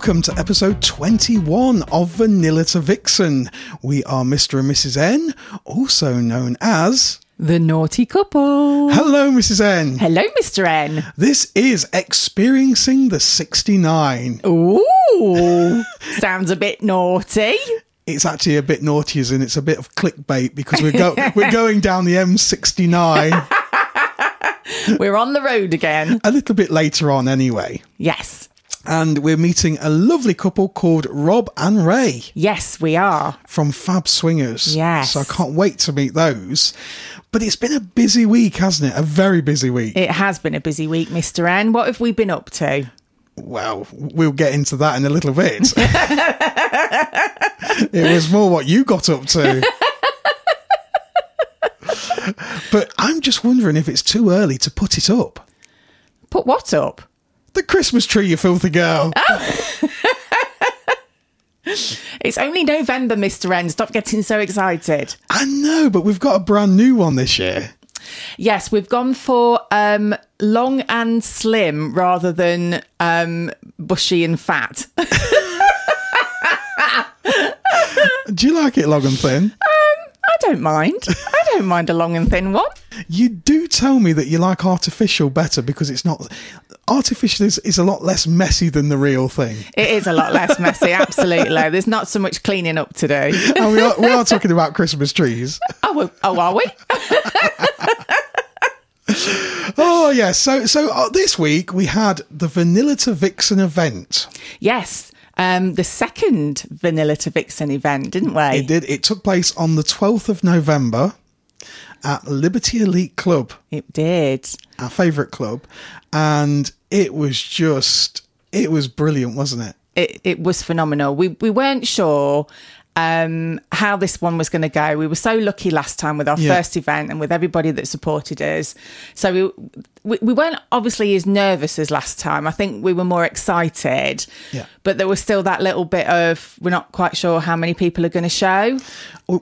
Welcome to episode 21 of Vanilla to Vixen. We are Mr. and Mrs. N, also known as. The naughty couple. Hello, Mrs. N. Hello, Mr. N. This is Experiencing the 69. Ooh, sounds a bit naughty. It's actually a bit naughty, as in it's a bit of clickbait because we're, go- we're going down the M69 We're on the road again. a little bit later on, anyway. Yes. And we're meeting a lovely couple called Rob and Raye Yes, we are. from Fab Swingers. Yes. So I can't wait to meet those. But it's been a busy week, hasn't it? A very busy week. It has been a busy week, Mr. N. What have we been up to? Well, we'll get into that in a little bit. it was more what you got up to. but I'm just wondering if it's too early to put it up. Put what up? The Christmas tree, you filthy girl. It's only November, Mr. N. Stop getting so excited. I know, but we've got a brand new one this year. Yes, we've gone for um, long and slim rather than um, bushy and fat. Do you like it long and thin? I don't mind. I don't mind a long and thin one. You do tell me that you like artificial better because it's not. Artificial is, is a lot less messy than the real thing. It is a lot less messy, absolutely. There's not so much cleaning up to do. And we are, we are talking about Christmas trees. Oh, oh are we? Oh yeah, so so uh, this week we had the Vanilla to Vixen event. Yes. Um, the second Vanilla to Vixen event, didn't we? It did. It took place on the twelfth of November at Liberty Elite Club, It did. our favourite club, and it was just it was brilliant, wasn't it? It, it was phenomenal. We we weren't sure um, how this one was going to go. We were so lucky last time with our Yeah. first event and with everybody that supported us. So we, we we weren't obviously as nervous as last time. I think we were more excited. Yeah. But there was still that little bit of we're not quite sure how many people are going to show.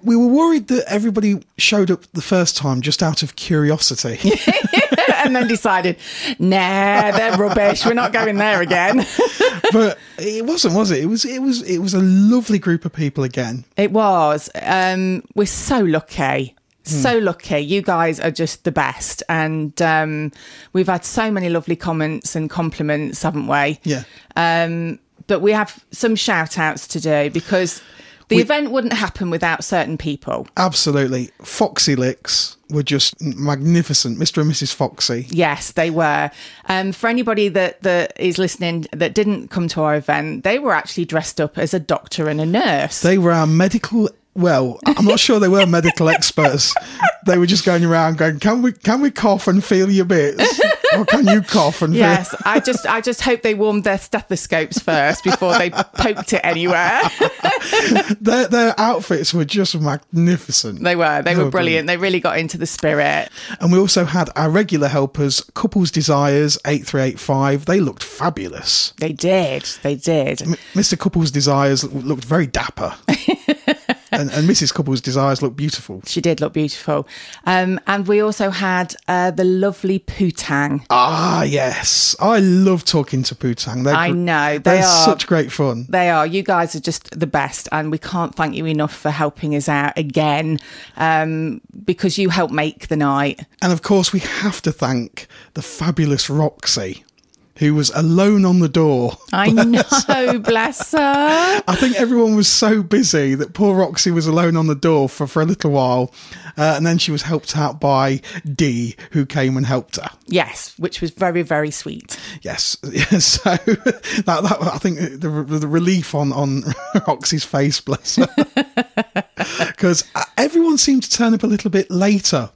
We were worried that everybody showed up the first time just out of curiosity. and then decided, nah, they're rubbish. We're not going there again. but it wasn't, was it? It was it was it was a lovely group of people again. It was. Um, we're so lucky. So lucky. You guys are just the best. And um, we've had so many lovely comments and compliments, haven't we? Yeah. Um, but we have some shout outs to do because the We- event wouldn't happen without certain people. Absolutely. Foxy Licks were just magnificent. Mr. and Mrs. Foxy. Yes, they were. Um, for anybody that, that is listening that didn't come to our event, they were actually dressed up as a doctor and a nurse. They were our medical. Well, I'm not sure they were medical experts. They were just going around going, "Can we can we cough and feel your bits, or can you cough and feel?" Yes, I just I just hope they warmed their stethoscopes first before they poked it anywhere. Their their outfits were just magnificent. They were they They were were brilliant. They really got into the spirit. And we also had our regular helpers, Couples Desires eight three eight five. They looked fabulous. They did. They did. M- Mr. Couples Desires looked very dapper. and, and Mrs. Couples Desires looked beautiful. She did look beautiful. Um, and we also had uh, the lovely Putang. Ah, yes. I love talking to Putang. They're, I know, they They're are- such great fun. They are. You guys are just the best, and we can't thank you enough for helping us out again, um, because you helped make the night. And of course, we have to thank the fabulous Roxy, who was alone on the door. I know, bless her. I think everyone was so busy that poor Roxy was alone on the door for, for a little while. Uh, and then she was helped out by Dee, who came and helped her. Yes, which was very, very sweet. Yes. So that, that I think the, the relief on, on Roxy's face, bless her. Because everyone seemed to turn up a little bit later.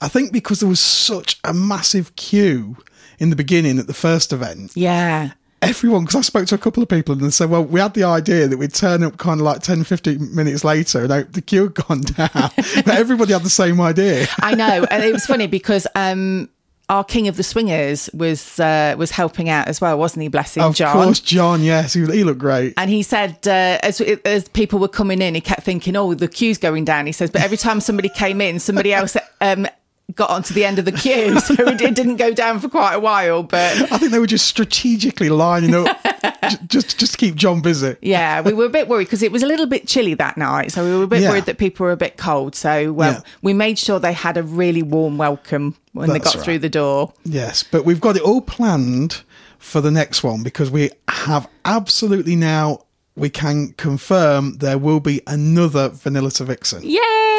I think because there was such a massive queue in the beginning at the first event. Yeah. Everyone, because I spoke to a couple of people and they said, well, we had the idea that we'd turn up kind of like 10, 15 minutes later and the queue had gone down. but everybody had the same idea. I know. And it was funny because um, our king of the swingers was uh, was helping out as well, wasn't he? Bless him, of John. Of course, John. Yes, he, he looked great. And he said, uh, as as people were coming in, he kept thinking, "Oh, the queue's going down." He says, but every time somebody came in, somebody else um, got onto the end of the queue, so it didn't go down for quite a while. But I think they were just strategically lining up just just to keep John busy. Yeah, we were a bit worried because it was a little bit chilly that night, so we were a bit yeah. worried that people were a bit cold. So well, yeah. we made sure they had a really warm welcome when That's they got right. through the door. Yes, but we've got it all planned for the next one because we have absolutely now we can confirm there will be another Vanilla to Vixen. Yay!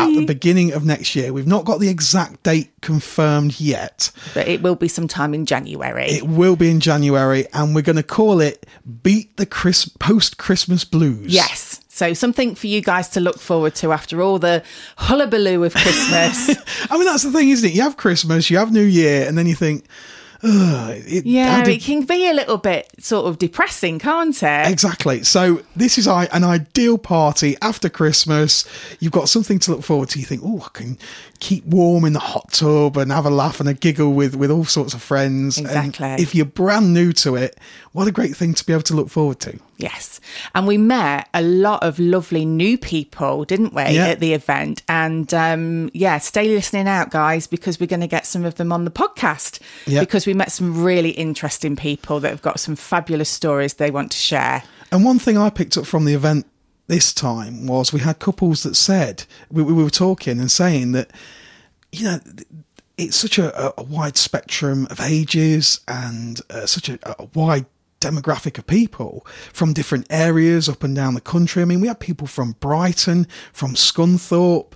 At the beginning of next year. We've not got the exact date confirmed yet. But it will be sometime in January. It will be in January, and we're going to call it Beat the Chris- Post Christmas Blues. Yes. So something for you guys to look forward to after all the hullabaloo of Christmas. I mean, that's the thing, isn't it? You have Christmas, you have New Year, and then you think, it, yeah, did... it can be a little bit sort of depressing, can't it? Exactly. So this is an ideal party after Christmas. You've got something to look forward to. You think, oh, I can keep warm in the hot tub and have a laugh and a giggle with with all sorts of friends. Exactly. And if you're brand new to it, what a great thing to be able to look forward to. Yes. And we met a lot of lovely new people, didn't we, yeah. at the event? And um, yeah, stay listening out, guys, because we're going to get some of them on the podcast yeah. because we met some really interesting people that have got some fabulous stories they want to share. And one thing I picked up from the event this time was we had couples that said, we, we were talking and saying that, you know, it's such a, a wide spectrum of ages and uh, such a, a wide demographic of people from different areas up and down the country. I mean, we had people from Brighton, from Scunthorpe.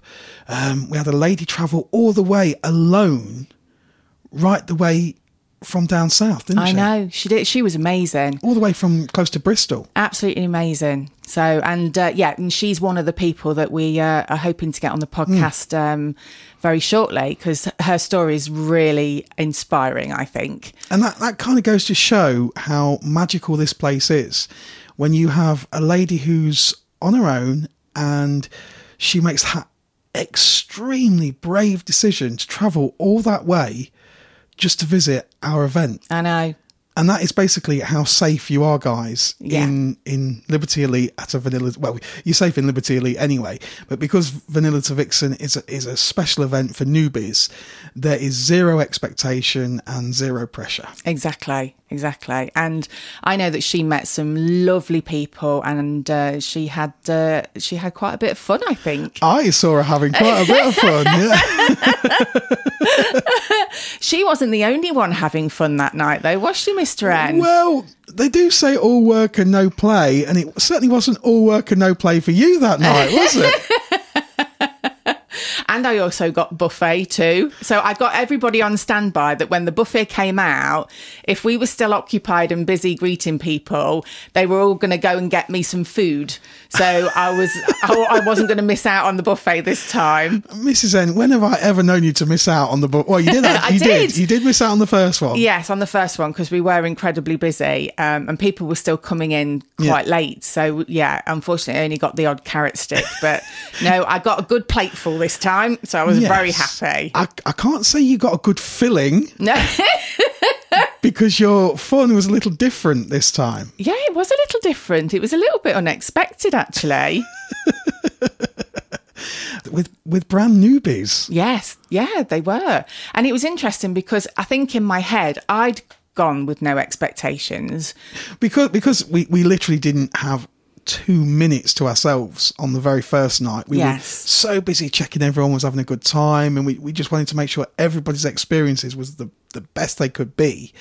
Um, we had a lady travel all the way alone, right the way from down south, didn't she? I she? know she did. She was amazing, all the way from close to Bristol. Absolutely amazing. So, and uh, yeah, and she's one of the people that we uh, are hoping to get on the podcast mm. um, very shortly because her story is really inspiring. I think, and that that kind of goes to show how magical this place is when you have a lady who's on her own and she makes that extremely brave decision to travel all that way just to visit our event. I know. And that is basically how safe you are, guys, yeah. in in Liberty Elite at a vanilla. Well, you're safe in Liberty Elite anyway, but because Vanilla to Vixen is a, is a special event for newbies, there is zero expectation and zero pressure. Exactly, exactly. And I know that she met some lovely people, and uh, she had uh, she had quite a bit of fun. I think I saw her having quite a bit of fun. Yeah. she wasn't the only one having fun that night, though, was she, Mr. N? Well, they do say all work and no play, and it certainly wasn't all work and no play for you that night, was it? And I also got buffet too. So I got everybody on standby that when the buffet came out, if we were still occupied and busy greeting people, they were all going to go and get me some food. So I was I, wasn't going to miss out on the buffet this time. Mrs. N, when have I ever known you to miss out on the buffet? Well, you did. That. You did. did. You did miss out on the first one. Yes, on the first one because we were incredibly busy um, and people were still coming in quite yeah. late. So yeah, unfortunately, I only got the odd carrot stick, but no, I got a good plateful this time time, so I was yes. very happy. I, I can't say you got a good filling. No. because your fun was a little different this time. Yeah, it was a little different. It was a little bit unexpected, actually. with with brand newbies. Yes, yeah, they were, and it was interesting because I think in my head I'd gone with no expectations because because we we literally didn't have two minutes to ourselves on the very first night. We Yes. were so busy checking everyone was having a good time, and we, we just wanted to make sure everybody's experiences was the the best they could be.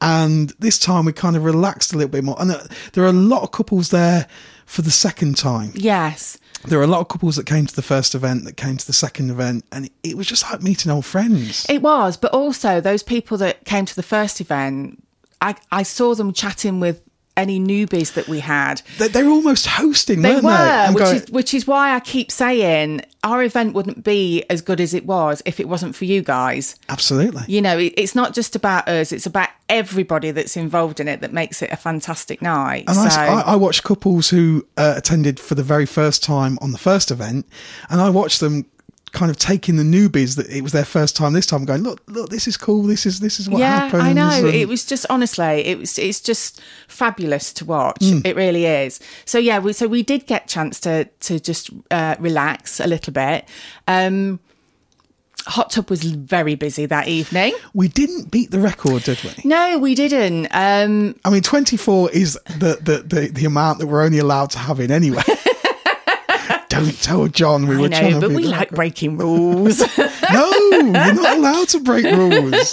And this time we kind of relaxed a little bit more. And there, there are a lot of couples there for the second time. Yes. There are a lot of couples that came to the first event, that came to the second event, and it was just like meeting old friends. It was, but also those people that came to the first event, I, I saw them chatting with any newbies that we had. They, they were almost hosting, They weren't were, they? Which going- is which is why I keep saying our event wouldn't be as good as it was if it wasn't for you guys. absolutely. You know, it, it's not just about us; it's about everybody that's involved in it that makes it a fantastic night. And so, I, I, I watched couples who uh, attended for the very first time on the first event, and I watched them kind of taking the newbies that it was their first time this time, going, "Look, look, this is cool. This is this is what yeah, happens." I know. and- It was just honestly, it was. It's just fabulous to watch. Mm. It really is. So yeah, we so we did get chance to to just uh, relax a little bit. Um, Hot tub was very busy that evening. we didn't beat the record, did we? No, we didn't. Um, I mean, twenty four is the, the the the amount that we're only allowed to have in anyway. Don't tell John we I were trying know, to but we like record. breaking rules. No, you're not allowed to break rules.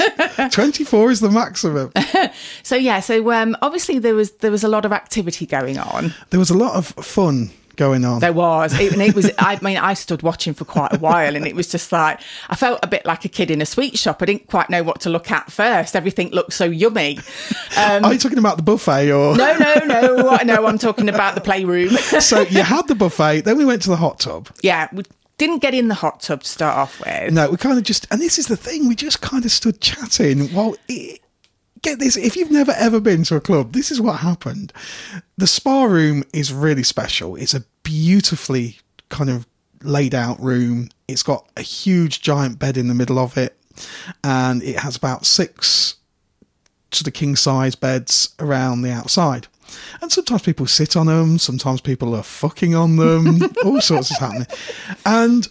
Twenty four is the maximum. so yeah, so um, obviously there was there was a lot of activity going on. There was a lot of fun going on. There was, it, and it was. I mean, I stood watching for quite a while, and it was just like I felt a bit like a kid in a sweet shop. I didn't quite know what to look at first. Everything looked so yummy. Um, Are you talking about the buffet or? no, no, no, no. I'm talking about the playroom. So you had the buffet, then we went to the hot tub. yeah, we didn't get in the hot tub to start off with. No, we kind of just, and this is the thing, we just kind of stood chatting while. It, get this, if you've never ever been to a club, this is what happened. The spa room is really special. It's a beautifully kind of laid out room. It's got a huge giant bed in the middle of it, and it has about six sort of king size beds around the outside. And sometimes people sit on them, sometimes people are fucking on them, all sorts is happening. And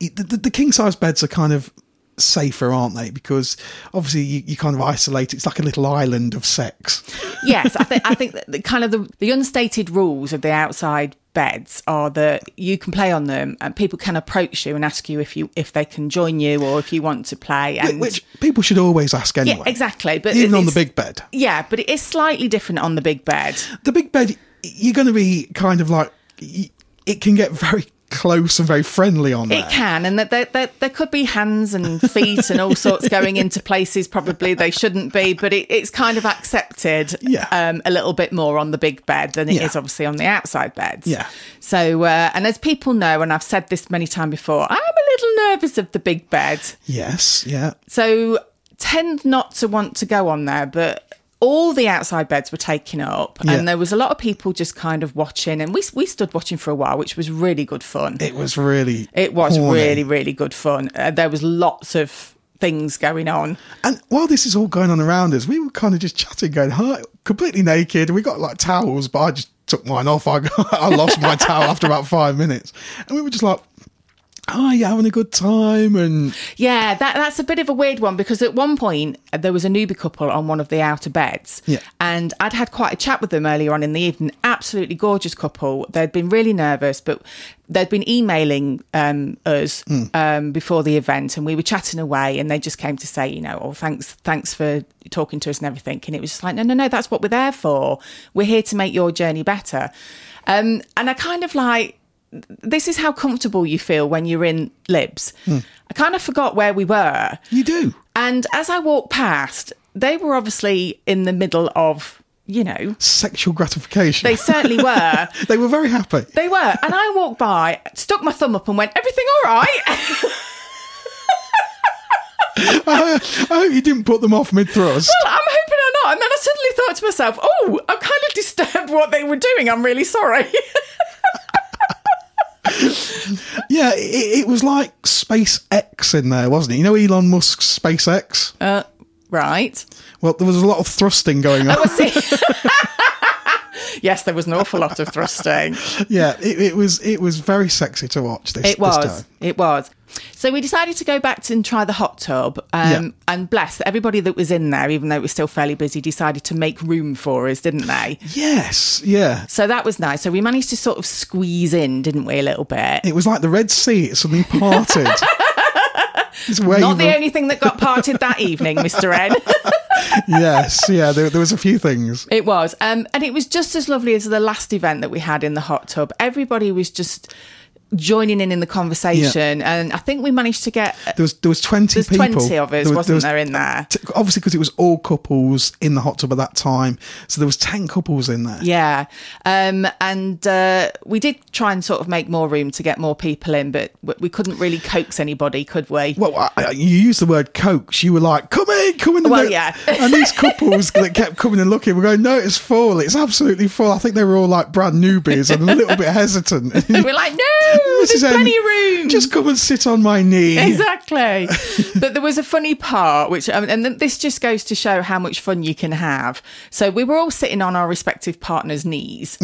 the, the, the king size beds are kind of safer, aren't they? Because obviously you, you kind of isolate. It's like a little island of sex. yes, I think I think that the kind of the, the unstated rules of the outside beds are that you can play on them and people can approach you and ask you if you if they can join you or if you want to play and Which people should always ask anyway. yeah exactly but Even on the big bed. yeah but it is slightly different on the big bed The big bed, you're going to be kind of like, it can get very close and very friendly on there. It can, and that there, there, there could be hands and feet and all sorts going into places probably they shouldn't be, but it, it's kind of accepted Yeah. um, a little bit more on the big bed than it is Yeah. obviously on the outside beds. Yeah. So, uh, and as people know, and I've said this many times before, I'm a little nervous of the big bed. Yes, yeah. So tend not to want to go on there, but all the outside beds were taken up, Yeah. and there was a lot of people just kind of watching, and we we stood watching for a while, which was really good fun. It was really. It was horny. really, really good fun. Uh, there was lots of things going on. And while this is all going on around us, we were kind of just chatting, going, hi, completely naked. We got like towels, but I just took mine off. I, I lost my towel after about five minutes. And we were just like, oh, you're having a good time? And Yeah, that that's a bit of a weird one because at one point there was a newbie couple on one of the outer beds. Yeah. And I'd had quite a chat with them earlier on in the evening. Absolutely gorgeous couple. They'd been really nervous, but they'd been emailing um, us um, before the event, and we were chatting away. And they just came to say, you know, oh, thanks, thanks for talking to us and everything. And it was just like, no, no, no, that's what we're there for. We're here to make your journey better. Um, and I kind of like this is how comfortable you feel when you're in libs. Hmm. I kind of forgot where we were. you do. And as I walked past, they were obviously in the middle of, you know, Sexual gratification. they certainly were. They were very happy. They were. And I walked by, stuck my thumb up and went, everything all right? I, I hope you didn't put them off mid thrust. Well, I'm hoping I'm not. And then I suddenly thought to myself, oh, I'm kind of disturbed what they were doing. I'm really sorry. yeah, it, it was like SpaceX in there, wasn't it? You know Elon Musk's SpaceX? uh, right. Well, there was a lot of thrusting going on. Oh, I see. yes, there was an awful lot of thrusting. yeah, it, it was it was very sexy to watch this. It was. This. It was. So we decided to go back to and try the hot tub. Um, Yeah. And bless everybody that was in there, even though it was still fairly busy, decided to make room for us, didn't they? Yes, yeah. So that was nice. So we managed to sort of squeeze in, didn't we, a little bit? It was like the Red Sea. It suddenly parted. Not the only thing that got parted that evening, Mr. N. yes, yeah. There, there was a few things. It was. Um, and it was just as lovely as the last event that we had in the hot tub. Everybody was just joining in in the conversation. And I think we managed to get. There was there was twenty people. 20 of us, There was- wasn't there was- there, in there? t- obviously, because it was all couples in the hot tub at that time, so there was ten couples in there. Yeah. Um, and uh, we did try and sort of make more room to get more people in, but w- we couldn't really coax anybody, could we? Well, I, I- you used the word coax. You were like, "Come in, come in." and Well, look." yeah. and these couples that kept coming and looking were going, "No, it's full. It's absolutely full." I think they were all like brand newbies and a little bit hesitant. we're like, no, there's Mrs. N, plenty of room. Just come and sit on my knee. Exactly. but there was a funny part, which, um, and this just goes to show how much fun you can have. So we were all sitting on our respective partners' knees.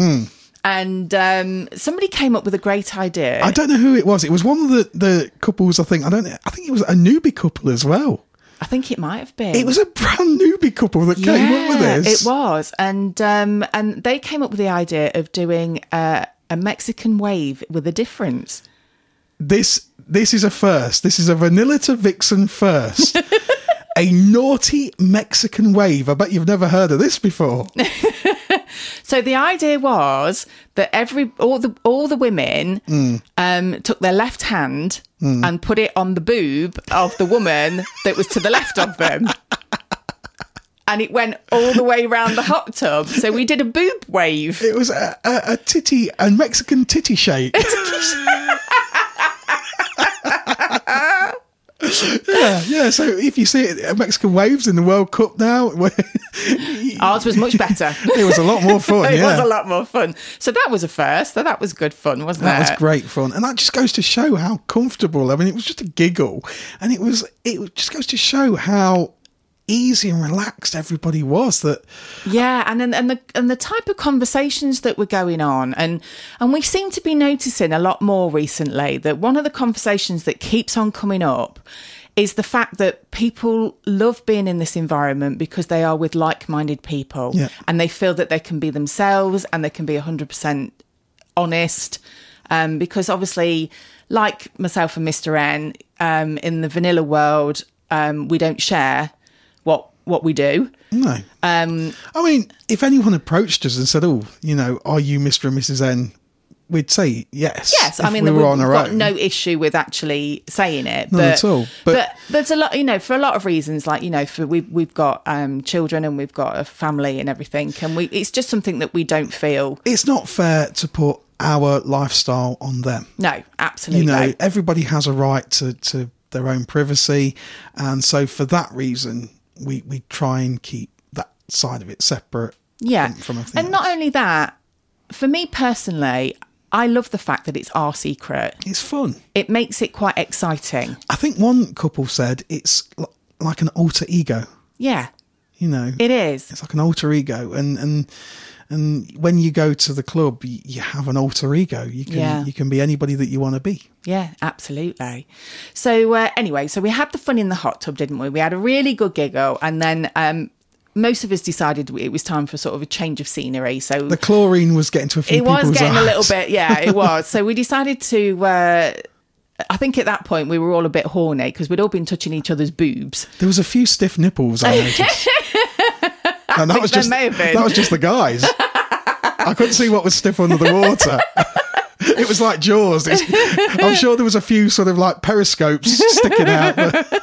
And um, somebody came up with a great idea. I don't know who it was. It was one of the, the couples. I think I don't. I think it was a newbie couple as well. I think it might have been. It was a brand newbie couple that came up with this. It was, and um, and they came up with the idea of doing uh, a Mexican wave with a difference. This this is a first. This is a vanilla to vixen first. a naughty Mexican wave. I bet you've never heard of this before. So the idea was that every all the all the women Mm. um, took their left hand and put it on the boob of the woman that was to the left of them. And it went all the way around the hot tub. So we did a boob wave. It was a, a, a titty, a Mexican titty shake. yeah, yeah. So if you see it, Mexican waves in the World Cup now, Ours was much better. it was a lot more fun. it yeah. was a lot more fun. So that was a first. So that was good fun, wasn't That it? That was great fun, and that just goes to show how comfortable. I mean, it was just a giggle, and it was it just goes to show how easy and relaxed everybody was. That Yeah, and then and the and the type of conversations that were going on, and and we seem to be noticing a lot more recently that one of the conversations that keeps on coming up is the fact that people love being in this environment because they are with like-minded people, Yeah. and they feel that they can be themselves and they can be hundred percent honest. Um, because obviously, like myself and Mr. N, um, in the vanilla world, um, we don't share what what we do. no, Um, I mean, if anyone approached us and said, "Oh, you know, are you Mister and Mrs. N?" We'd say yes. Yes, I mean we we were on our got own. no issue with actually saying it. None but, at all, But, but- there's a lot, you know, for a lot of reasons. Like you know, for we've we've got um, children and we've got a family and everything, and we it's just something that we don't feel. It's not fair to put our lifestyle on them. No, absolutely. you know everybody has a right to, to their own privacy and so for that reason we we try and keep that side of it separate yeah, from, from and not only that, for me personally, I love the fact that it's our secret. it's fun It makes it quite exciting. i think one couple said it's l- like an alter ego Yeah, you know it is. it's like an alter ego and and and when you go to the club you, have an alter ego you can Yeah. you can be anybody that you want to be Yeah, absolutely. So uh, anyway, so we had the fun in the hot tub, didn't we? We had a really good giggle, and then um, most of us decided it was time for sort of a change of scenery. So the chlorine was getting to a few it was getting a little bit, yeah, it was. so we decided to. Uh, I think at that point we were all a bit horny because we'd all been touching each other's boobs. There was a few stiff nipples. I noticed. and that was just may have been. that was just the guys. I couldn't see what was stiff under the water. it was like Jaws. It's, I'm sure there was a few sort of like periscopes sticking out.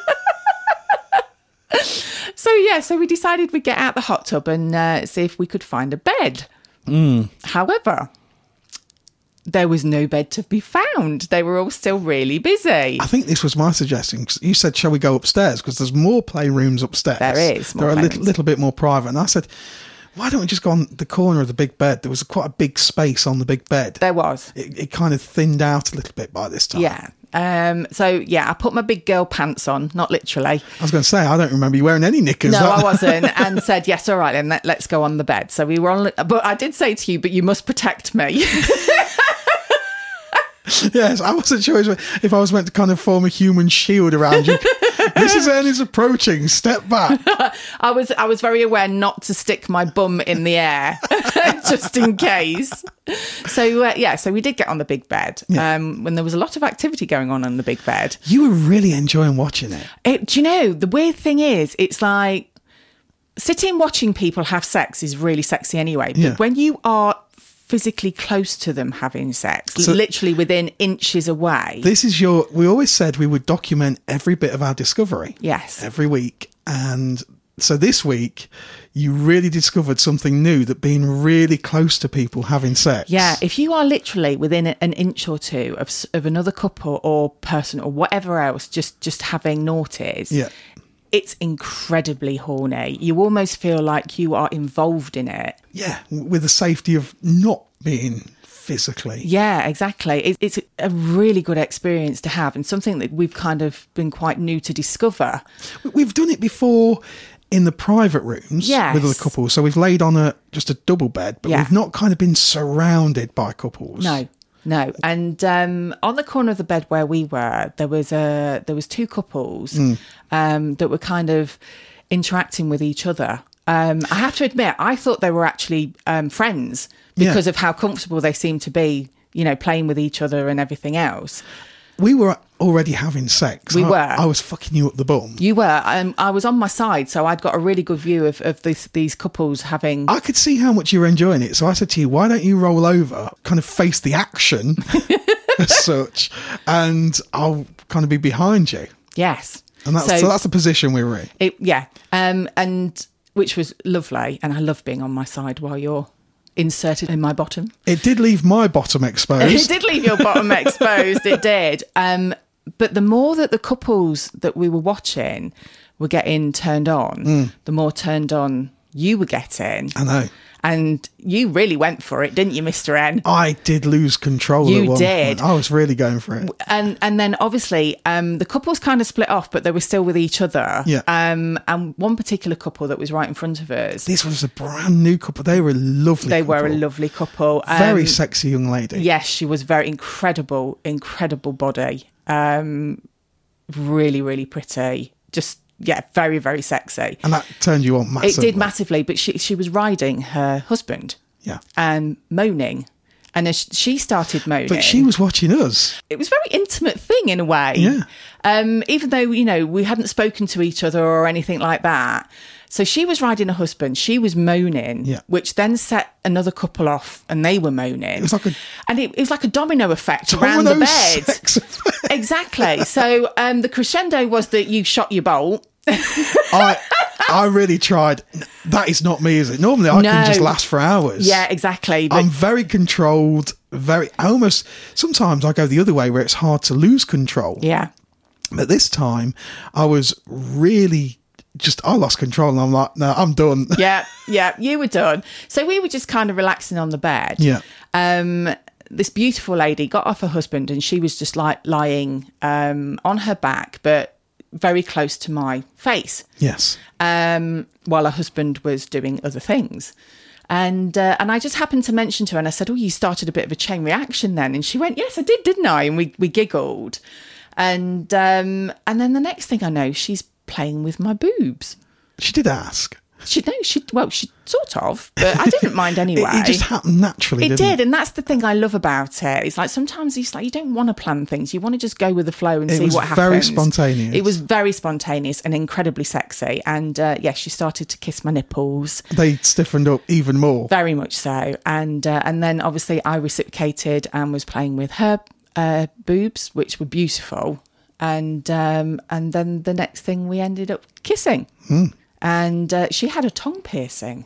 So yeah, so we decided we'd get out the hot tub and uh, see if we could find a bed. However, there was no bed to be found. They were all still really busy. I think this was my suggestion. you said, "Shall we go upstairs?" Because there's more playrooms upstairs. There is more They're a little, little bit more private. And I said, "Why don't we just go on the corner of the big bed?" There was quite a big space on the big bed. There was. it, it kind of thinned out a little bit by this time. Yeah, Um, so yeah, I put my big girl pants on, not literally. I was going to say, I don't remember you wearing any knickers. No, I wasn't, and said yes, all right, then let, let's go on the bed. So we were on, but I did say to you, but you must protect me. yes, I wasn't sure if I was meant to kind of form a human shield around you. Mrs. N is approaching. Step back. I was I was very aware not to stick my bum in the air just in case. So uh, yeah, so we did get on the big bed Yeah. um, when there was a lot of activity going on on the big bed. You were really enjoying watching it. It, do you know the weird thing is, it's like sitting watching people have sex is really sexy anyway. But Yeah. when you are physically close to them having sex, So- literally within inches away, This is your. We always said we would document every bit of our discovery. Yes. Every week. And so this week, you really discovered something new that being really close to people having sex. Yeah, if you are literally within an inch or two of, of another couple or person or whatever else, just just having naughties, Yeah. It's incredibly horny. You almost feel like you are involved in it. Yeah. With the safety of not being physically. Yeah, exactly. It, it's a really good experience to have, and something that we've kind of been quite new to discover. We've done it before in the private rooms Yes. with other couples. So we've laid on a just a double bed, but Yeah. we've not kind of been surrounded by couples. No, no. And um, on the corner of the bed where we were, there was a there was two couples Hmm. um, that were kind of interacting with each other. Um, I have to admit, I thought they were actually um, friends Yeah. because of how comfortable they seemed to be. You know, playing with each other and everything else. We were already having sex. We I, were. I was fucking you up the bum. You were. Um, I was on my side, so I'd got a really good view of, of this, these couples having. I could see how much you were enjoying it. So I said to you, why don't you roll over, kind of face the action as such, and I'll kind of be behind you. yes. And that's so, that's the position we were in. It, yeah, um, and which was lovely, and I love being on my side while you're inserted in my bottom. It did leave my bottom exposed. It did leave your bottom exposed. It did. Um, but the more that the couples that we were watching were getting turned on, the more turned on you were getting, I know. and you really went for it, didn't you, Mister N? I did lose control. You did. Point. I was really going for it. and and then obviously um, the couples kind of split off, but they were still with each other. Yeah. Um, and one particular couple that was right in front of us, This was a brand new couple. They were a lovely. they were a couple. lovely couple. very Um, sexy young lady. Yes, she was very incredible, incredible body. Um, really, really pretty. Just yeah, very, very sexy. and that turned you on massively. It did massively, but she she was riding her husband Yeah, and moaning, and as she started moaning, but she was watching us. it was a very intimate thing in a way. Yeah. Um, even though you know we hadn't spoken to each other or anything like that. So she was riding her husband. She was moaning, Yeah. which then set another couple off, and they were moaning. It was like a- and it, it was like a domino effect around the bed. Exactly. So um, the crescendo was that you shot your bolt. I I really tried. That is not me, is it? Normally I No. can just last for hours. Yeah, exactly. But I'm very controlled. Very I almost. Sometimes I go the other way where it's hard to lose control. yeah, But this time I was really just. I lost control, and I'm like, no, I'm done. yeah, yeah. You were done. So we were just kind of relaxing on the bed. Yeah. um, this beautiful lady got off her husband and she was just like lying um, on her back, but very close to my face, Yes. um, while her husband was doing other things. And uh, and I just happened to mention to her, and I said, "Oh, you started a bit of a chain reaction then." And she went, "Yes, I did, didn't I?" And we we giggled, and um, and then the next thing I know, she's playing with my boobs. She did ask. She no, she well, she sort of, but I didn't mind anyway. it just happened naturally. It did, and that's the thing I love about it. It's like sometimes it's like you don't want to plan things; you want to just go with the flow and It see what happens. very spontaneous. It was very spontaneous and incredibly sexy. And uh, yeah, she started to kiss my nipples, They stiffened up even more. very much so. And uh, and then obviously I reciprocated and was playing with her uh, boobs, which were beautiful. And um, and then the next thing we ended up kissing, and uh, she had a tongue piercing,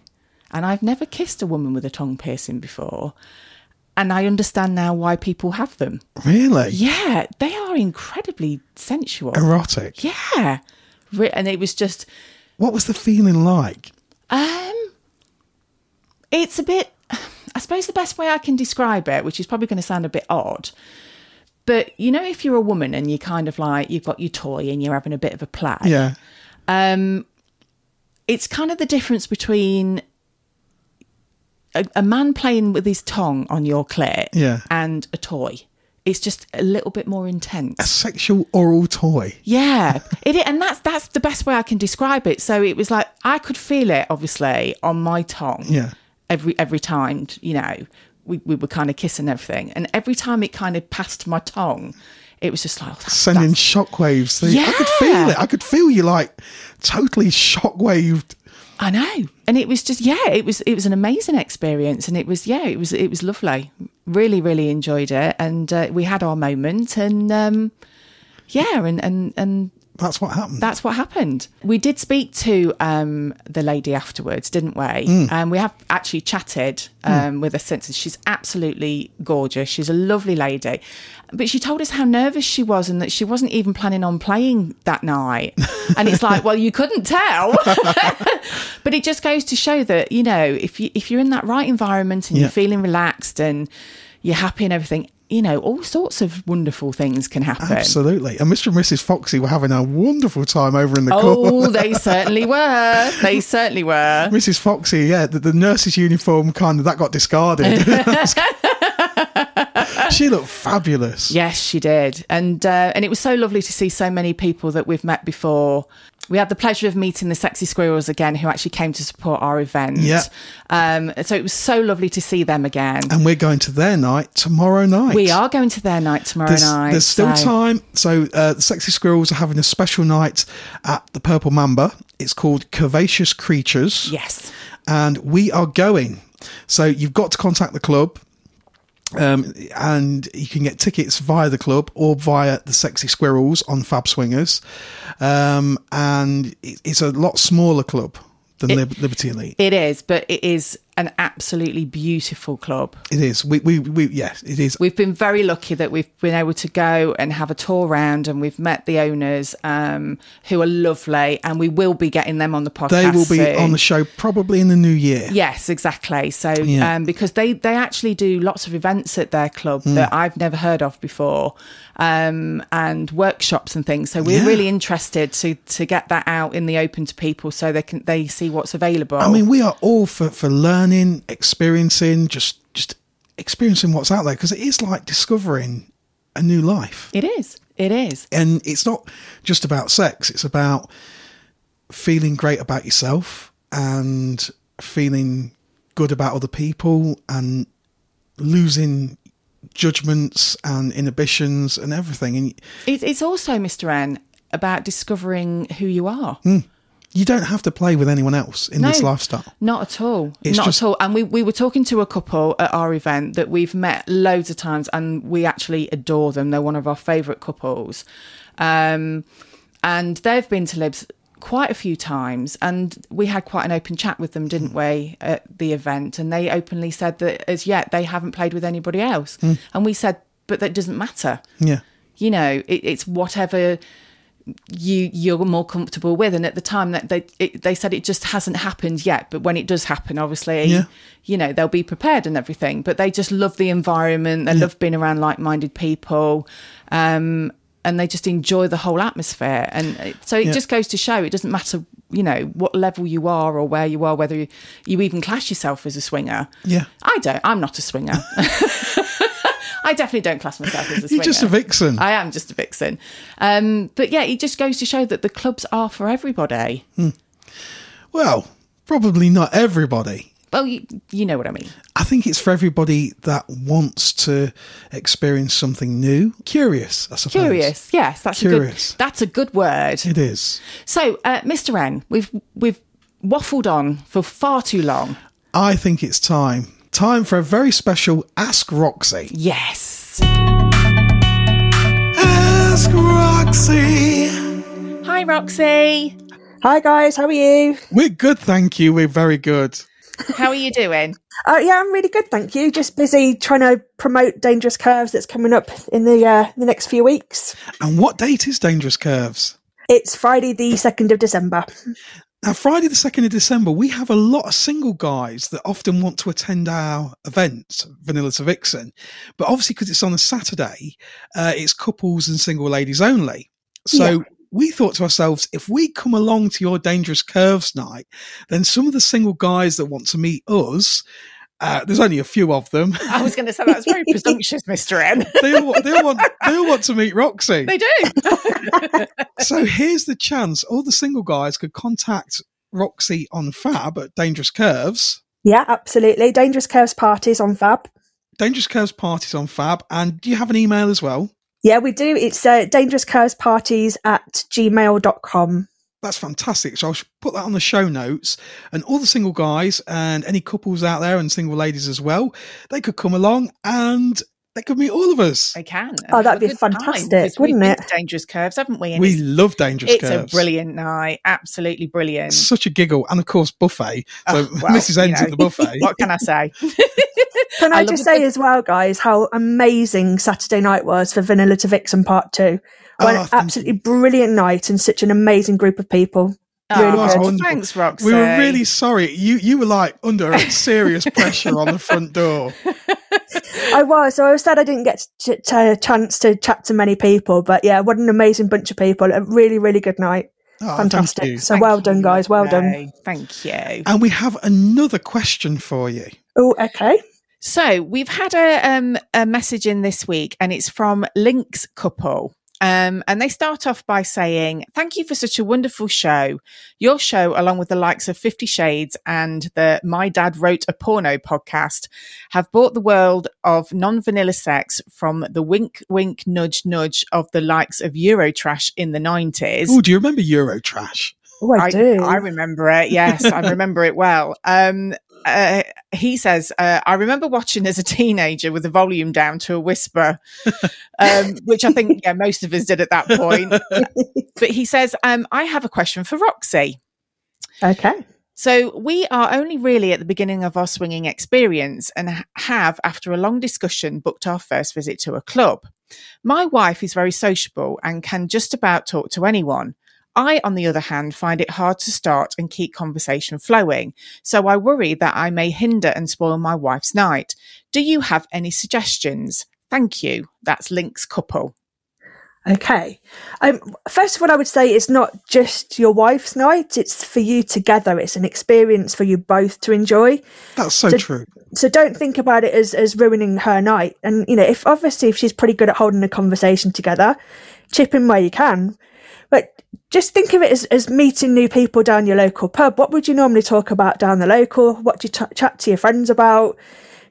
and I've never kissed a woman with a tongue piercing before. And I understand now why people have them. Really? Yeah, they are incredibly sensual. Erotic. Yeah. And it was just, What was the feeling like? um, it's a bit, I suppose the best way I can describe it, which is probably going to sound a bit odd, But you know, if you're a woman and you kind of like you've got your toy and you're having a bit of a play, Yeah. um, it's kind of the difference between a, a man playing with his tongue on your clit Yeah. and a toy. It's just a little bit more intense. A sexual oral toy. Yeah, it, and that's that's the best way I can describe it. So it was like I could feel it, obviously, on my tongue. Yeah. Every every time, you know, we we were kind of kissing everything, and every time it kind of passed my tongue, it was just like oh, that's, Sending that's- shockwaves. So I could feel it. I could feel you like totally shockwaved. I know, and it was just yeah, it was it was an amazing experience, and it was yeah, it was it was lovely. Really, really enjoyed it, and uh, we had our moment, and um, yeah, and and and That's what happened. that's what happened. We did speak to um, the lady afterwards, didn't we? And we have actually chatted um, with her since. She's absolutely gorgeous. She's a lovely lady. But she told us how nervous she was and that she wasn't even planning on playing that night. And it's like, well, you couldn't tell. but it just goes to show that, you know, if you if you're in that right environment and Yeah. you're feeling relaxed and you're happy and everything, you know, all sorts of wonderful things can happen. Absolutely. And Mr. and Mrs. Foxy were having a wonderful time over in the Oh, corner. they certainly were. They certainly were. Mrs. Foxy, yeah, the, the nurse's uniform kind of that got discarded. she looked fabulous. Yes, she did, and uh, and it was so lovely to see so many people that we've met before. We had the pleasure of meeting the Sexy Squirrels again, who actually came to support our event. Yeah. Um, so it was so lovely to see them again. And we're going to their night tomorrow night. we are going to their night tomorrow There's, night. there's still so- time. So uh, the Sexy Squirrels are having a special night at the Purple Mamba. It's called Curvaceous Creatures. Yes. and we are going. So you've got to contact the club, um, and you can get tickets via the club or via the Sexy Squirrels on Fab Swingers. Um, and it, it's a lot smaller club than Lib- Liberty Elite. It is, but it is an absolutely beautiful club. It is. We, we, we, yes, it is. We've been very lucky that we've been able to go and have a tour round, and we've met the owners, um, who are lovely, and we will be getting them on the podcast. They will be soon. on the show probably in the new year. Yes, exactly. So, Yeah. um, because they they actually do lots of events at their club Hmm. that I've never heard of before, um, and workshops and things. So we're Yeah. really interested to to get that out in the open to people so they can they see what's available. I mean, we are all for, for learning, experiencing, just just experiencing what's out there because it is like discovering a new life. it is. It is. and it's not just about sex it's about feeling great about yourself and feeling good about other people and losing judgments and inhibitions and everything and It, it's also, Mr. N, about discovering who you are. you don't have to play with anyone else in this lifestyle Not at all. It's Not just- at all. And we, we were talking to a couple at our event that we've met loads of times and we actually adore them. They're one of our favourite couples. Um, and they've been to Libs quite a few times and we had quite an open chat with them, didn't we, at the event? And they openly said that as yet they haven't played with anybody else. And we said, but that doesn't matter. yeah You know, it, it's whatever you you're more comfortable with and at the time that they it, they said it just hasn't happened yet but when it does happen obviously Yeah. you know they'll be prepared and everything but they just love the environment they love being around like-minded people um and they just enjoy the whole atmosphere and so it Yeah. just goes to show it doesn't matter you know what level you are or where you are whether you, you even class yourself as a swinger yeah i don't i'm not a swinger i definitely don't class myself as a swinger you're just a vixen I am just a vixen. Um, but yeah, it just goes to show that the clubs are for everybody. well probably not everybody Well, you, you know what I mean. I think it's for everybody that wants to experience something new, curious, I suppose. Curious, yes, that's Curious. a good. That's a good word. It is. So, uh, Mr. N, we've we've waffled on for far too long. I think it's time. Time for a very special Ask Roxy. Yes. Ask Roxy. Hi, Roxy. Hi guys, how are you? We're good, thank you. We're very good. How are you doing? Uh, yeah, I'm really good, thank you. Just busy trying to promote Dangerous Curves that's coming up in the uh, the next few weeks. And what date is Dangerous Curves? It's Friday, the second of December. Now, Friday the 2nd of December, we have a lot of single guys that often want to attend our event, Vanilla to Vixen. But obviously, because it's on a Saturday, uh, it's couples and single ladies only. So Yeah. We thought to ourselves, if we come along to your Dangerous Curves night, then some of the single guys that want to meet us, uh, there's only a few of them. I was going to say that's very presumptuous, Mr. N. they, all, they, all want, they all want to meet Roxy. They do. So here's the chance all the single guys could contact Roxy on Fab at Dangerous Curves. Yeah, absolutely. Dangerous Curves parties on Fab. Dangerous Curves parties on Fab. And do you have an email as well? Yeah, we do. It's uh, Dangerous Curves parties at gmail.com. That's fantastic. So I'll put that on the show notes. And all the single guys and any couples out there and single ladies as well, they could come along and they could be all of us. They can. Oh, that'd be good time, fantastic, because we've wouldn't it? Dangerous curves, haven't we? And We love Dangerous curves. it's Curves. a brilliant night. Absolutely brilliant. Such a giggle. And of course, buffet. Ah, so Oh, well, Mrs. N's you at the buffet. what can I say? Can I I, just say good- as well, guys, how amazing Saturday night was for Vanilla to Vixen Part 2. Oh, an ah, thank absolutely brilliant night and such an amazing group of people. Really oh, good. Wonderful. thanks, Roxy. We were really sorry. You you were like under serious pressure on the front door. I was, so I was sad I didn't get to, to a chance to chat to many people, but yeah, what an amazing bunch of people. A really, really good night. Oh, Fantastic. So Thank well you, done, guys. Well done. Thank you. And we have another question for you. Oh, okay. So we've had a um, a message in this week, and it's from Links Couple. Um, and they start off by saying, Thank you for such a wonderful show. Your show, along with the likes of Fifty Shades and the My Dad Wrote a Porno podcast, have brought the world of non vanilla sex from the wink, wink, nudge, nudge of the likes of Eurotrash in the 90s. Oh, do you remember Eurotrash? Oh, I, do. I remember it. Yes, I remember it well. Um, uh, he says, uh, I remember watching as a teenager with the volume down to a whisper, um, which I think yeah, most of us did at that point. but he says, um, I have a question for Roxy. okay. So we are only really at the beginning of our swinging experience and have, after a long discussion, booked our first visit to a club. My wife is very sociable and can just about talk to anyone. I, on the other hand, find it hard to start and keep conversation flowing, so I worry that I may hinder and spoil my wife's night. Do you have any suggestions? Thank you. That's Link's couple. Okay. Um, first of all, I would say it's not just your wife's night, it's for you together. It's an experience for you both to enjoy. That's so So- true. So don't think about it as, as ruining her night. And, you know, if obviously if she's pretty good at holding a conversation together, chip in where you can. But just think of it as, as meeting new people down your local pub. What would you normally talk about down the local? What do you t- chat to your friends about?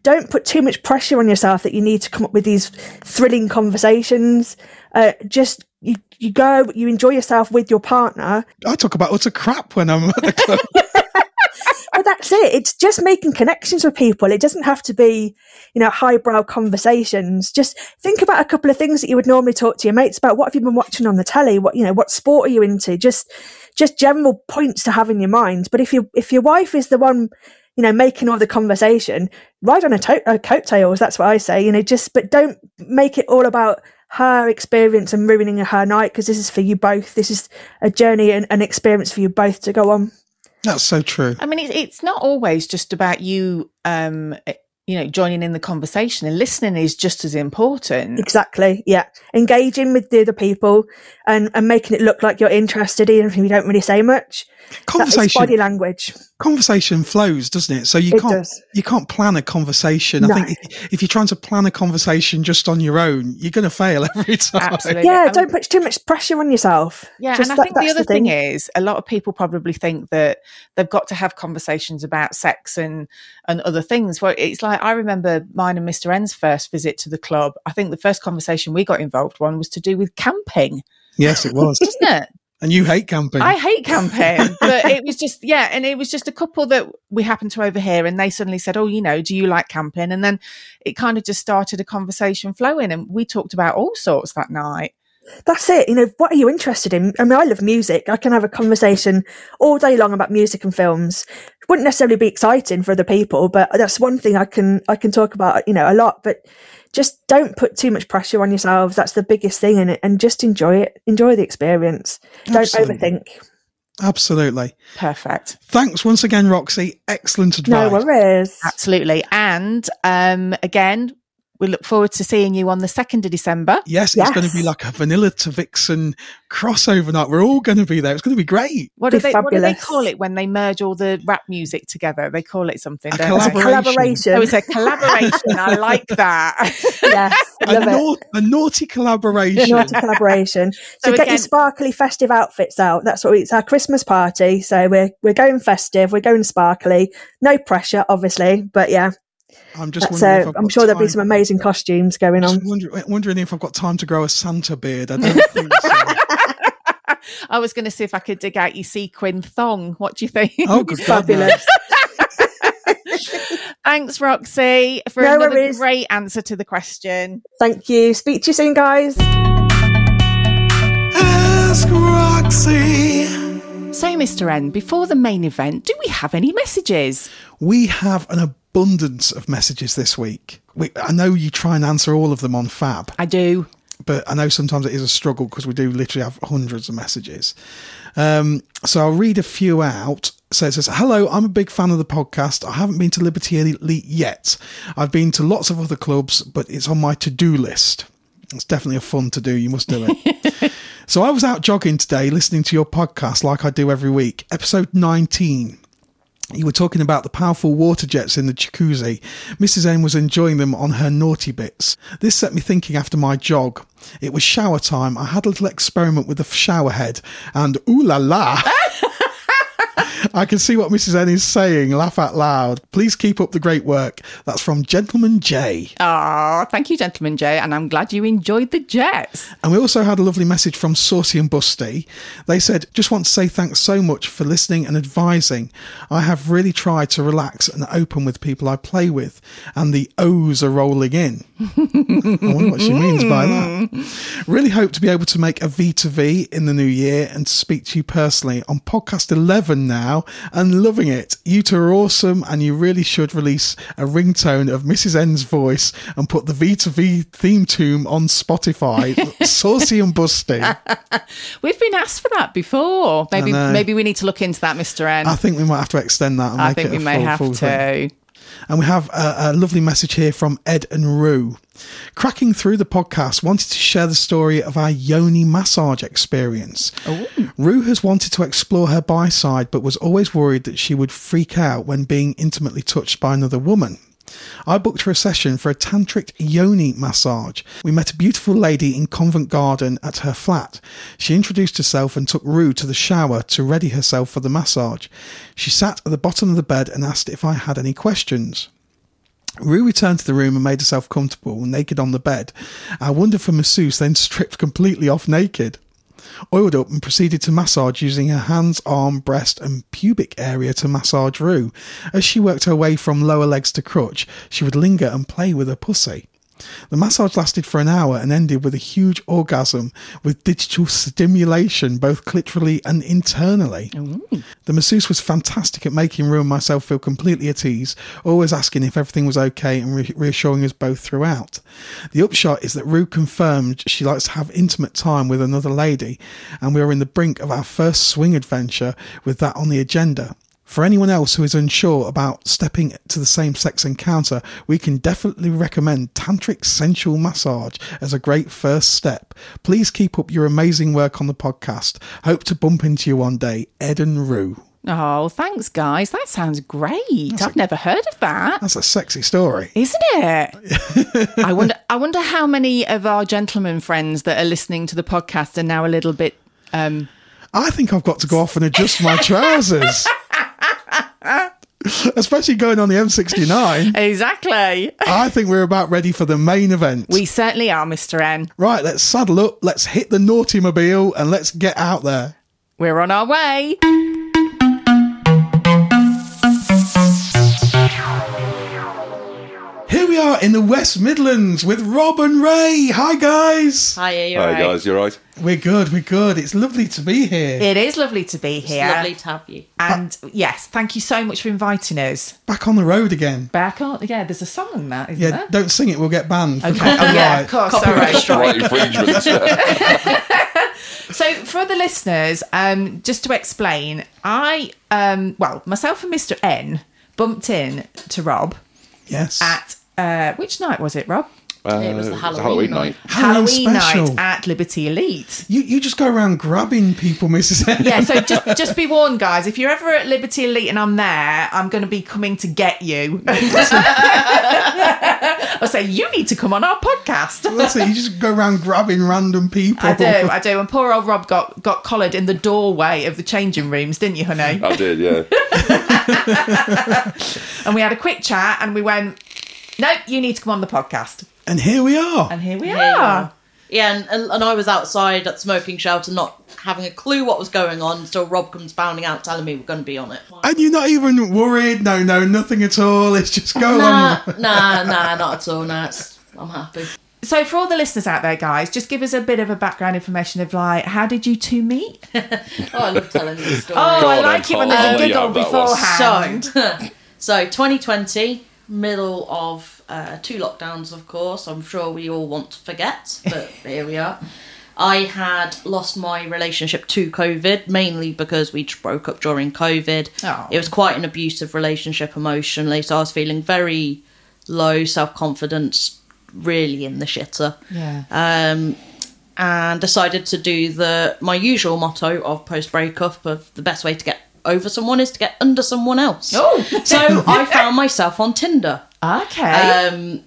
Don't put too much pressure on yourself that you need to come up with these thrilling conversations. Uh, just you, you go, you enjoy yourself with your partner. I talk about utter crap when I'm at the club. But that's it. It's just making connections with people. It doesn't have to be, you know, highbrow conversations. Just think about a couple of things that you would normally talk to your mates about. What have you been watching on the telly? What, you know, what sport are you into? Just, just general points to have in your mind. But if you, if your wife is the one, you know, making all the conversation, ride on a, to- a coattails. That's what I say. You know, just, but don't make it all about her experience and ruining her night because this is for you both. This is a journey and an experience for you both to go on. That's so true. I mean, it's, it's not always just about you, um, you know, joining in the conversation and listening is just as important. Exactly. Yeah. Engaging with the other people and, and making it look like you're interested, even if you don't really say much. Conversation body language. Conversation flows, doesn't it? So you It can't does. you can't plan a conversation. No. I think if, if you're trying to plan a conversation just on your own, you're going to fail every time. Absolutely. Yeah. And- Don't put too much pressure on yourself. Yeah, Just and I that- think the that's other thing. is a lot of people probably think that they've got to have conversations about sex and and other things. Well, it's like I remember mine and Mr. N's first visit to the club. I think the first conversation we got involved one was to do with camping, Yes, it was. isn't it? And you hate camping. I hate camping, but it was just yeah, and it was just a couple that we happened to overhear, and they suddenly said, "Oh, you know, do you like camping?" And then it kind of just started a conversation flowing, and we talked about all sorts that night. That's it. You know, what are you interested in? I mean, I love music. I can have a conversation all day long about music and films. Wouldn't necessarily be exciting for other people, but that's one thing I can, I can talk about, you know, a lot, but just don't put too much pressure on yourselves. That's the biggest thing in it and just enjoy it. Enjoy the experience. Don't overthink. Absolutely. Perfect. Thanks once again, Roxy. Excellent advice. No advice. worries. Absolutely. And um, again, we look forward to seeing you on the 2nd of December. Yes, it's going to be like a Vanilla to Vixen crossover night. We're all going to be there. It's going to be great. What do, they, what do they call it when they merge all the rap music together? They call it something. A don't they? collaboration. Collaboration. Oh, it's a collaboration. I like that. yes, A, love a naughty collaboration. Naughty collaboration. So, So get your sparkly festive outfits out. That's what we, it's our Christmas party. So we're we're going festive. We're going sparkly. No pressure, obviously, but yeah. I'm just That's, wondering. if I've I'm got sure there'll be time- some amazing costumes going on. Just wonder, wondering if I've got time to grow a Santa beard. I don't think so. I was going to see if I could dig out your sequin thong. What do you think? Oh, good Fabulous. Thanks, Roxy, for No another worries. great answer to the question. Thank you. Speak to you soon, guys. Ask Roxy. So, Mr. N, before the main event, do we have any messages? We have an abundance of messages this week. We, I know you try and answer all of them on Fab, I do. but I know sometimes it is a struggle because we do literally have hundreds of messages. Um, so I'll read a few out. So it says, Hello, I'm a big fan of the podcast. I haven't been to Liberty Elite yet. I've been to lots of other clubs, but it's on my to do list. It's definitely a fun to do. You must do it. so I was out jogging today listening to your podcast like I do every week, episode 19. You were talking about the powerful water jets in the jacuzzi. Mrs. N was enjoying them on her naughty bits. This set me thinking after my jog. It was shower time. I had a little experiment with the shower head, and ooh la la! I can see what Mrs. N is saying. Laugh out loud. Please keep up the great work. That's from Gentleman J. Ah, thank you, Gentleman J. and I'm glad you enjoyed the Jets. And we also had a lovely message from Saucy and Busty. They said, just want to say thanks so much for listening and advising. I have really tried to relax and open with people I play with, and the O's are rolling in. I wonder what she means by that. Really hope to be able to make a V to V in the new year and speak to you personally on podcast 11 now and loving it. You two are awesome and you really should release a ringtone of Mrs. N's voice and put the V to V theme tune on Spotify. Saucy and Busty. We've been asked for that before. Maybe maybe we need to look into that, Mr. N. I think we might have to extend that and I make think it we may full, have full to. thing. And we have a, a lovely message here from Ed and Rue. Cracking through the podcast, wanted to share the story of our yoni massage experience. Oh. Rue has wanted to explore her bi side, but was always worried that she would freak out when being intimately touched by another woman. I booked her a session for a tantric yoni massage. We met a beautiful lady in Covent Garden at her flat. She introduced herself and took Rue to the shower to ready herself for the massage. She sat at the bottom of the bed and asked if I had any questions. Rue returned to the room and made herself comfortable, naked on the bed. I Our wonderful masseuse then stripped completely off naked. Oiled up and proceeded to massage using her hands, arm, breast, and pubic area to massage Rue. As she worked her way from lower legs to crotch, she would linger and play with her pussy. The massage lasted for an hour and ended with a huge orgasm with digital stimulation, both clitorally and internally. The masseuse was fantastic at making Rue and myself feel completely at ease, always asking if everything was okay and re- reassuring us both throughout. The upshot is that Rue confirmed she likes to have intimate time with another lady, and we are in the brink of our first swing adventure with that on the agenda. For anyone else who is unsure about stepping to the same sex encounter, we can definitely recommend Tantric Sensual Massage as a great first step. Please keep up your amazing work on the podcast. Hope to bump into you one day, Ed and Rue. Oh, thanks, guys. That sounds great. I've never heard of that. That's a sexy story. Isn't it? I wonder. I wonder how many of our gentlemen friends that are listening to the podcast are now a little bit. Um, I think I've got to go off and adjust my trousers. Especially going on the M69. exactly. I think we're about ready for the main event. We certainly are, Mister N. right, let's saddle up, let's hit the naughty mobile, and let's get out there. We're on our way. We are in the West Midlands with Rob and Raye. Hi, guys. Hi, you Hi guys, you're right. We're good, we're good. It's lovely to be here. It is lovely to be It's here. lovely to have you. And yes, thank you so much for inviting us Back on the road again. back on. Yeah, there's a song in that, isn't Yeah, there? don't sing it, we'll get banned. Okay. Oh, yeah, copyright. of course. Copyright Right infringement. So, for the listeners, um, just to explain, I, um, well, myself and Mr. N bumped in to Rob Yes. at, uh, which night was it, Rob? Uh, It was the it's a Halloween night. Halloween Halloween special. night at Liberty Elite. you you just go around grabbing people, Mrs. N. Yeah, so just just be warned, guys. If you're ever at Liberty Elite and I'm there, I'm going to be coming to get you. I'll say you need to come on our podcast. That's it. You just go around grabbing random people. I do, I do. And poor old Rob got got collared in the doorway of the changing rooms, didn't you, honey? I did, yeah. And we had a quick chat, and we went, "Nope, you need to come on the podcast." And here we are. And here we Here are. are. Yeah, and, and, and I was outside at the smoking shelter, not having a clue what was going on until Rob comes bounding out telling me we're going to be on it. And you're not even worried. No, no, nothing at all. It's just go Nah, along. nah, nah, not at all. Nah, it's, I'm happy. So, for all the listeners out there, guys, just give us a bit of a background information of like, how did you two meet? Oh, I love telling these oh, stories. Oh, Go I on like then, it when Paul. there's a I'll giggle have that one. beforehand. So, so 2020, middle of uh, two lockdowns, of course. I'm sure we all want to forget, but here we are. I had lost my relationship to COVID, mainly because we broke up during COVID. Oh. It was quite an abusive relationship emotionally, so I was feeling very low self confidence, really in the shitter Yeah. um, and decided to do the my usual motto of post breakup of the best way to get over someone is to get under someone else. Oh. so I found myself on Tinder. Okay. Um,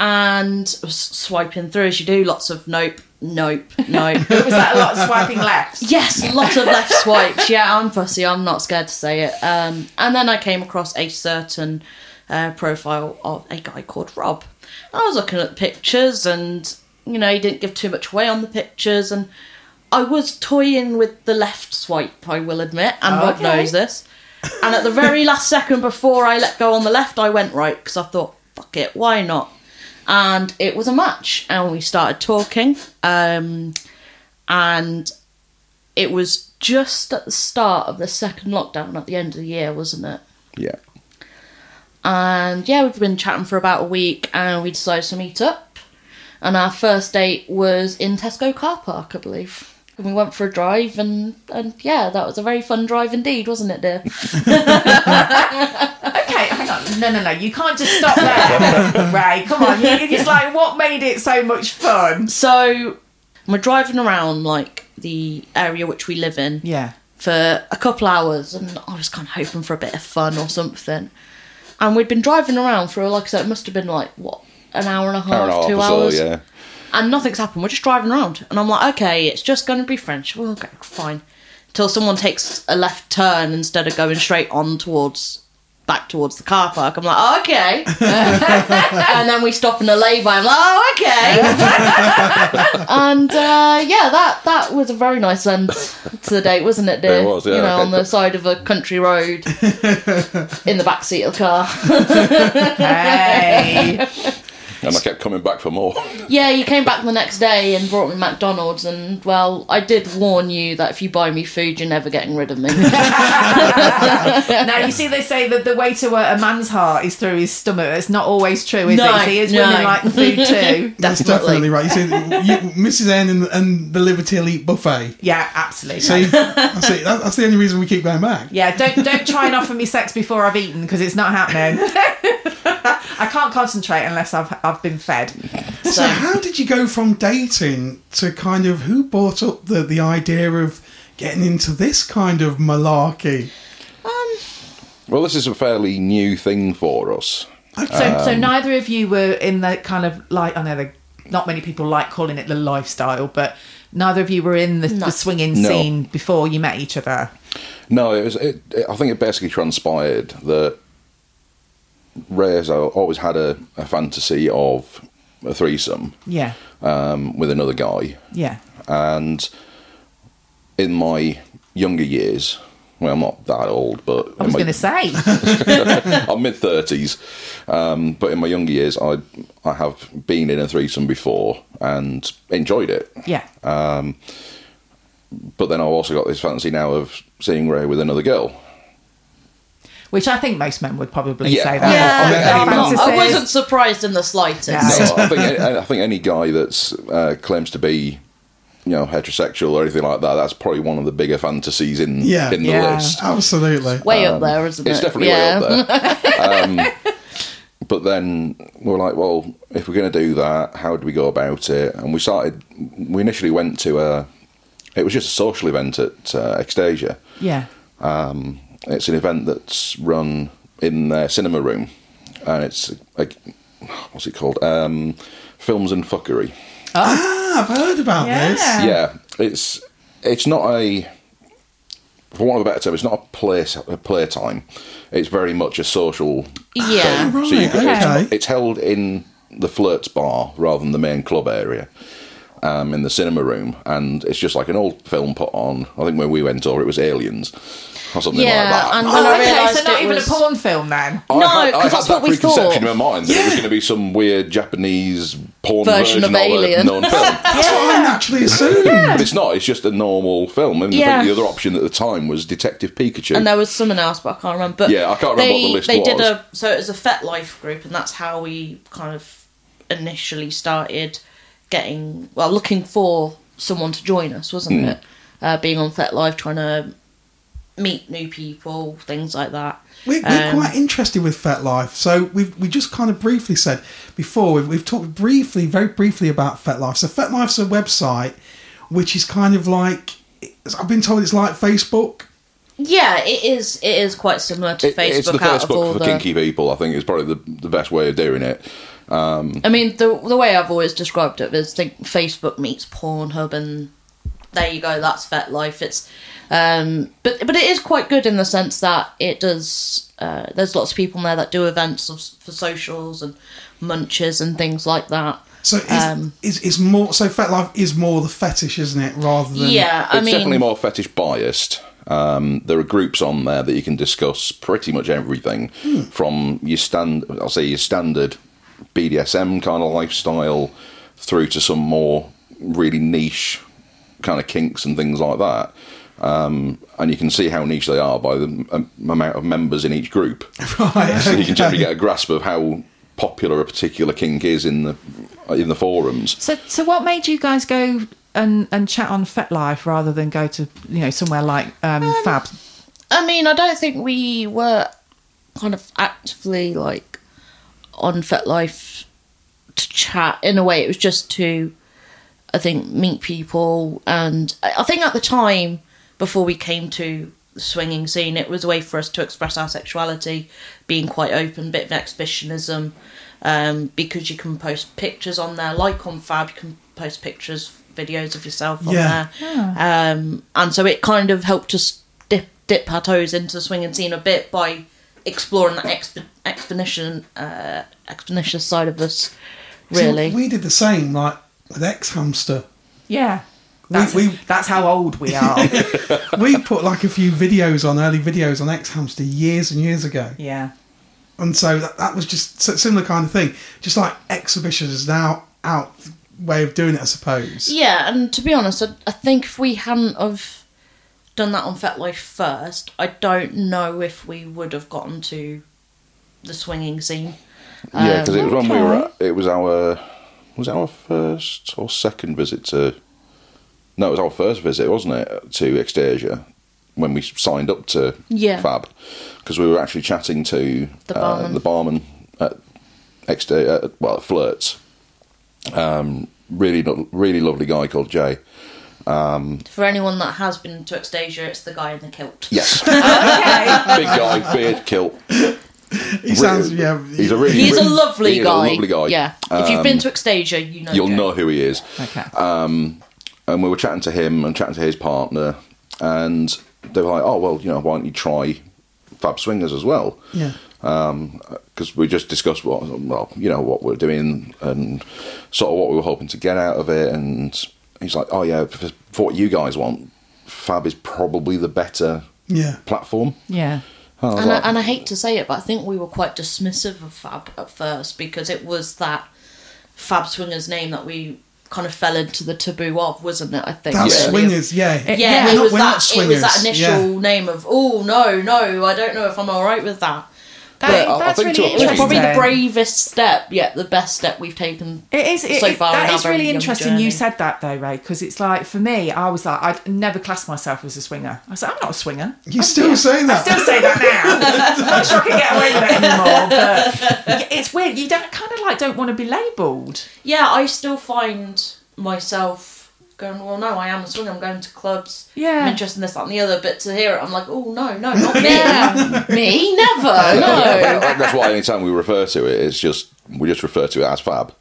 and swiping through as you do, lots of nope, nope, nope. It was that a lot of swiping left? Yes, lots of left swipes. Yeah, I'm fussy. I'm not scared to say it. Um, and then I came across a certain uh, profile of a guy called Rob. I was looking at the pictures, and you know, he didn't give too much away on the pictures, and I was toying with the left swipe. I will admit, and Rob Okay. knows this. And at the very last second before I let go on the left, I went right because I thought, fuck it, why not? And it was a match, and we started talking. Um, and it was just at the start of the second lockdown at the end of the year, wasn't it? Yeah. And yeah, we've been chatting for about a week and we decided to meet up. And our first date was in Tesco car park, I believe. And we went for a drive and, and yeah, that was a very fun drive indeed, wasn't it, dear? Okay, hang on. No, no, no. You can't just stop there, Raye. Come on. You- It's like, what made it so much fun? so we're driving around like the area which we live in Yeah. for a couple hours and I was kind of hoping for a bit of fun or something. And we'd been driving around for, like I said, it must have been like, what, an hour and a half, Hour and a half two or so, hours? yeah. And nothing's happened. We're just driving around, and I'm like, okay, it's just going to be French. Well, okay, fine. Till someone takes a left turn instead of going straight on towards back towards the car park. I'm like, oh, okay. and then we stop in a lay-by. I'm like, oh, okay. and uh, yeah, that that was a very nice end to the date, wasn't it, dear? It was, yeah. You know, on the side of a country road, in the back seat of the car. Hey. And I kept coming back for more. Yeah, you came back the next day and brought me McDonald's, and well, I did warn you that if you buy me food, you're never getting rid of me. now, you see, they say that the way to a, a man's heart is through his stomach. It's not always true, is No, it? See, is no. women like the food too? That's Definitely. definitely right. You see, you, Mrs. N and, and the Liberty Elite buffet. Yeah, absolutely. See, that's, it. That- that's the only reason we keep going back. yeah, don't don't try and offer me sex before I've eaten because it's not happening. I can't concentrate unless I've I've been fed. So, how did you go from dating to kind of who brought up the, the idea of getting into this kind of malarkey? Um, well, this is a fairly new thing for us. So so neither of you were in the kind of like I know the, not many people like calling it the lifestyle, but neither of you were in the, No. the swinging No. scene before you met each other. No, it was. It, it, I think it basically transpired that Raye has always had a, a fantasy of a threesome Yeah, um, with another guy, yeah. and in my younger years, well, I'm not that old, but I was going to say, I'm mid thirties, um, but in my younger years, I I have been in a threesome before and enjoyed it. yeah, But then I've also got this fancy now of seeing Raye with another girl. Which I think most men would probably Yeah. say that. Yeah, Yeah, I'm not- I wasn't surprised in the slightest. Yeah. No, I think I think any guy that uh, claims to be you know heterosexual or anything like that, that's probably one of the bigger fantasies in Yeah. in the Yeah. list. Absolutely. Way up there, isn't Um, It's definitely yeah. way up there. um, but then we are like, well, if we're going to do that, how do we go about it? And we started. We initially went to a. It was just a social event at uh, Extasia. Yeah. Um, it's an event that's run in their cinema room, and it's like, what's it called? Um, Films and Fuckery. Ah, I've heard about Yeah. this. Yeah, it's it's not a for want of a better term, it's not a play a playtime. It's very much a social. Yeah. Right, So you go, okay. it's, it's held in the Flirts bar rather than the main club area. Um, in the cinema room, and it's just like an old film put on. I think when we went over, it was Aliens or something Yeah, like that. and Oh, I okay, so not it even was a porn film then. I No, had, I 'cause had that's that what we preconception thought. in my mind that it was going to be some weird Japanese porn Version version, of of, Alien. a known film. That's what I naturally assumed. But it's not. It's just a normal film. And I think the other option at the time was Detective Pikachu. and there was someone else, but I can't remember. But Yeah, I can't remember they, what the list they did a so it was a FetLife group, and that's how we kind of initially started getting well, looking for someone to join us, wasn't Hmm. it? Uh, being on FetLife, trying to meet new people, things like that. We're, we're Um, quite interested with FetLife. So we've we just kind of briefly said before we've, we've talked briefly, very briefly about FetLife. So FetLife's a website which is kind of like I've been told it's like Facebook. Yeah, it is. It is quite similar to It- Facebook. it's the out of all for the, kinky people. I think is probably the, the best way of doing it. I mean, the the way I've always described it is think Facebook meets Pornhub, and there you go. That's FetLife. It's, um, but but it is quite good in the sense that it does. Uh, there's lots of people in there that do events of, for socials and munches and things like that. So is, Um, is is more so FetLife is more the fetish, isn't it? Rather than Yeah, I it's mean, definitely more fetish biased. Um, there are groups on there that you can discuss pretty much everything from your stand, I'll say your standard BDSM kind of lifestyle through to some more really niche kind of kinks and things like that. Um, and you can see how niche they are by the um, amount of members in each group. right. So you can generally get a grasp of how popular a particular kink is in the in the forums. So, so what made you guys go and, and chat on FetLife rather than go to you know somewhere like um, Fab? I mean, I don't think we were kind of actively like on FetLife to chat. In a way, it was just to, I think, meet people, and I I think at the time before we came to the swinging scene, it was a way for us to express our sexuality, being quite open, bit of exhibitionism, um, because you can post pictures on there, like on Fab, you can post pictures, videos of yourself on Yeah. there, um, and so it kind of helped us dip dip our toes into the swinging scene a bit by exploring that exp- expedition, uh, expeditious side of us. See, Really, we did the same, like with X Hamster. Yeah, that's, we- that's how old we are. we put like a few videos on early videos on X Hamster years and years ago, yeah, and so that, that was just a similar kind of thing. Just like exhibition is now out way of doing it, I suppose. Yeah, and to be honest, I, I think if we hadn't have done that on FetLife first, I don't know if we would have gotten to the swinging scene. Yeah, because it was um, when we were. At, it was our. Was it our first or second visit to? No, it was our first visit, wasn't it, to Extasia when we signed up to Yeah. Fab, because we were actually chatting to The uh, barman. the barman at Extasia, well, at Flirts. Um, really, really lovely guy called Jay. For anyone that has been to Extasia, it's the guy in the kilt. Yes, okay. big guy, beard, kilt. He sounds yeah. He's a really, He's a lovely he guy. a lovely guy. Yeah. if you've Um, been to Extasia, you know. You'll Joe. know who he is. okay. and we were chatting to him and chatting to his partner, and they were like, "Oh well, you know, why don't you try Fab Swingers as well?" yeah. Because we just discussed what, well, you know, what we're doing and sort of what we were hoping to get out of it. And he's like, "Oh yeah, for, for what you guys want, Fab is probably the better Yeah. platform." Yeah. Oh, and I was And I, and I hate to say it, but I think we were quite dismissive of Fab at first because it was that Fab Swingers name that we kind of fell into the taboo of, wasn't it? I think. That's really, swingers, yeah. It- Yeah, We're it not- was that. It was that initial name of oh no no I don't know if I'm all right with that. That- I- I that's think really point- It's probably the bravest step, yet the best step we've taken. It is. It, so it- far in that our is very really interesting. journey. You said that though, Raye, because it's like for me, I was like, I'd never class myself as a swinger. I was like, I'm not a swinger. You still saying I that? still say that now. I'm not sure I can get away with it anymore. But it's weird. You don't kind of like don't want to be labelled. Yeah, I still find myself going, well, no, I am a swinger. I'm going to clubs. Yeah. I'm interested in this, that, and the other. But to hear it, I'm like, oh, no, no, not me. me? Never. No. That's why anytime we refer to it, it's just we just refer to it as fab.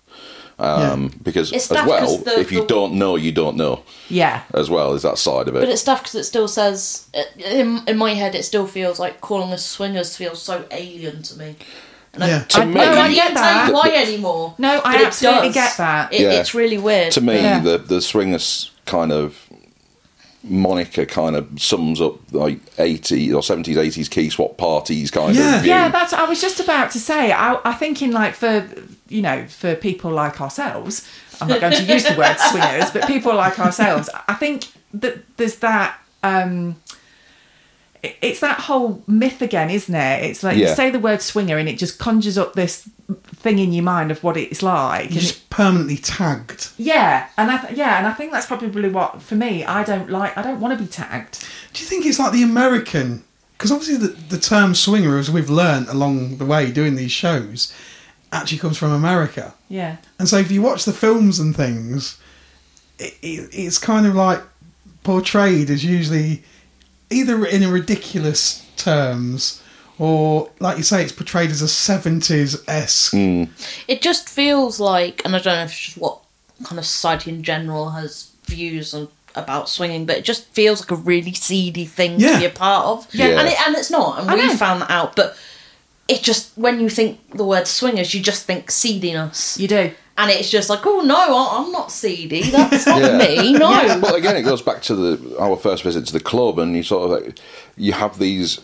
Um, Because It's as well, the- if you the- don't know, you don't know. Yeah. As well, is that side of it. But it's stuff because it still says, in, in my head, it still feels like calling us swingers feels so alien to me. And Yeah. To I, me- I, No, can't I even get tell that. you why anymore. No, I but it absolutely does. get that. It, Yeah. It's really weird. to me, Yeah. the the swingers kind of moniker kind of sums up like 80s or 70s 80s key swap parties kind Yeah. of view. Yeah, that's. I was just about to say. I, I think in like for you know for people like ourselves. I'm not going to use the word swingers, but people like ourselves. I think that there's that. um it- it's that whole myth again, isn't it? It's like you say the word swinger and it just conjures up this thing in your mind of what it's like. You're And just permanently tagged. Yeah, and I th- yeah, and I think that's probably what for me. I don't like. I don't want to be tagged. Do you think it's like the American? Because obviously the, the term swinger, as we've learned along the way doing these shows, actually comes from America. Yeah, And so if you watch the films and things, it, it, it's kind of like portrayed as usually either in a ridiculous terms or, like you say, it's portrayed as a 70s esque. Hmm. It just feels like, and I don't know if it's just what kind of society in general has views on, about swinging, but it just feels like a really seedy thing Yeah. to be a part of. Yeah. And, it, and it's not, and I we know. found that out, but it just, when you think the word swingers, you just think seediness. you do. And it's just like, oh no, I- I'm not seedy. That's not Yeah. me. No. But again, it goes back to the our first visit to the club, and you sort of like, you have these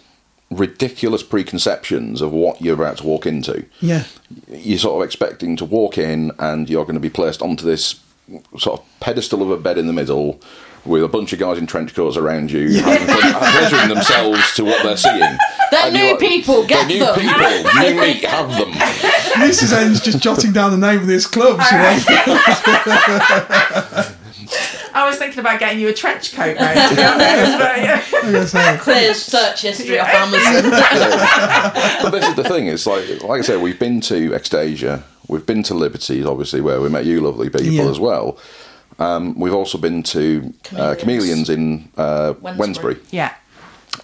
ridiculous preconceptions of what you're about to walk into. Yeah. You're sort of expecting to walk in, and you're going to be placed onto this sort of pedestal of a bed in the middle. With a bunch of guys in trench coats around you, having fun, pleasuring uh, themselves to what they're seeing. They're new like, people, get They're new people, new meat, have them. Mrs. N's just jotting down the name of this club. She wants. I was thinking about getting you a trench coat, mate. To be honest, but yeah. I'm gonna say, Clear search history off Amazon. but this is the thing. It's like, like I said, we've been to Extasia, we've been to Liberties, obviously, where we met you lovely people Yeah. as well. Um, we've also been to uh, Chameleons. Chameleons in uh, Wednesbury. Wednesbury, yeah,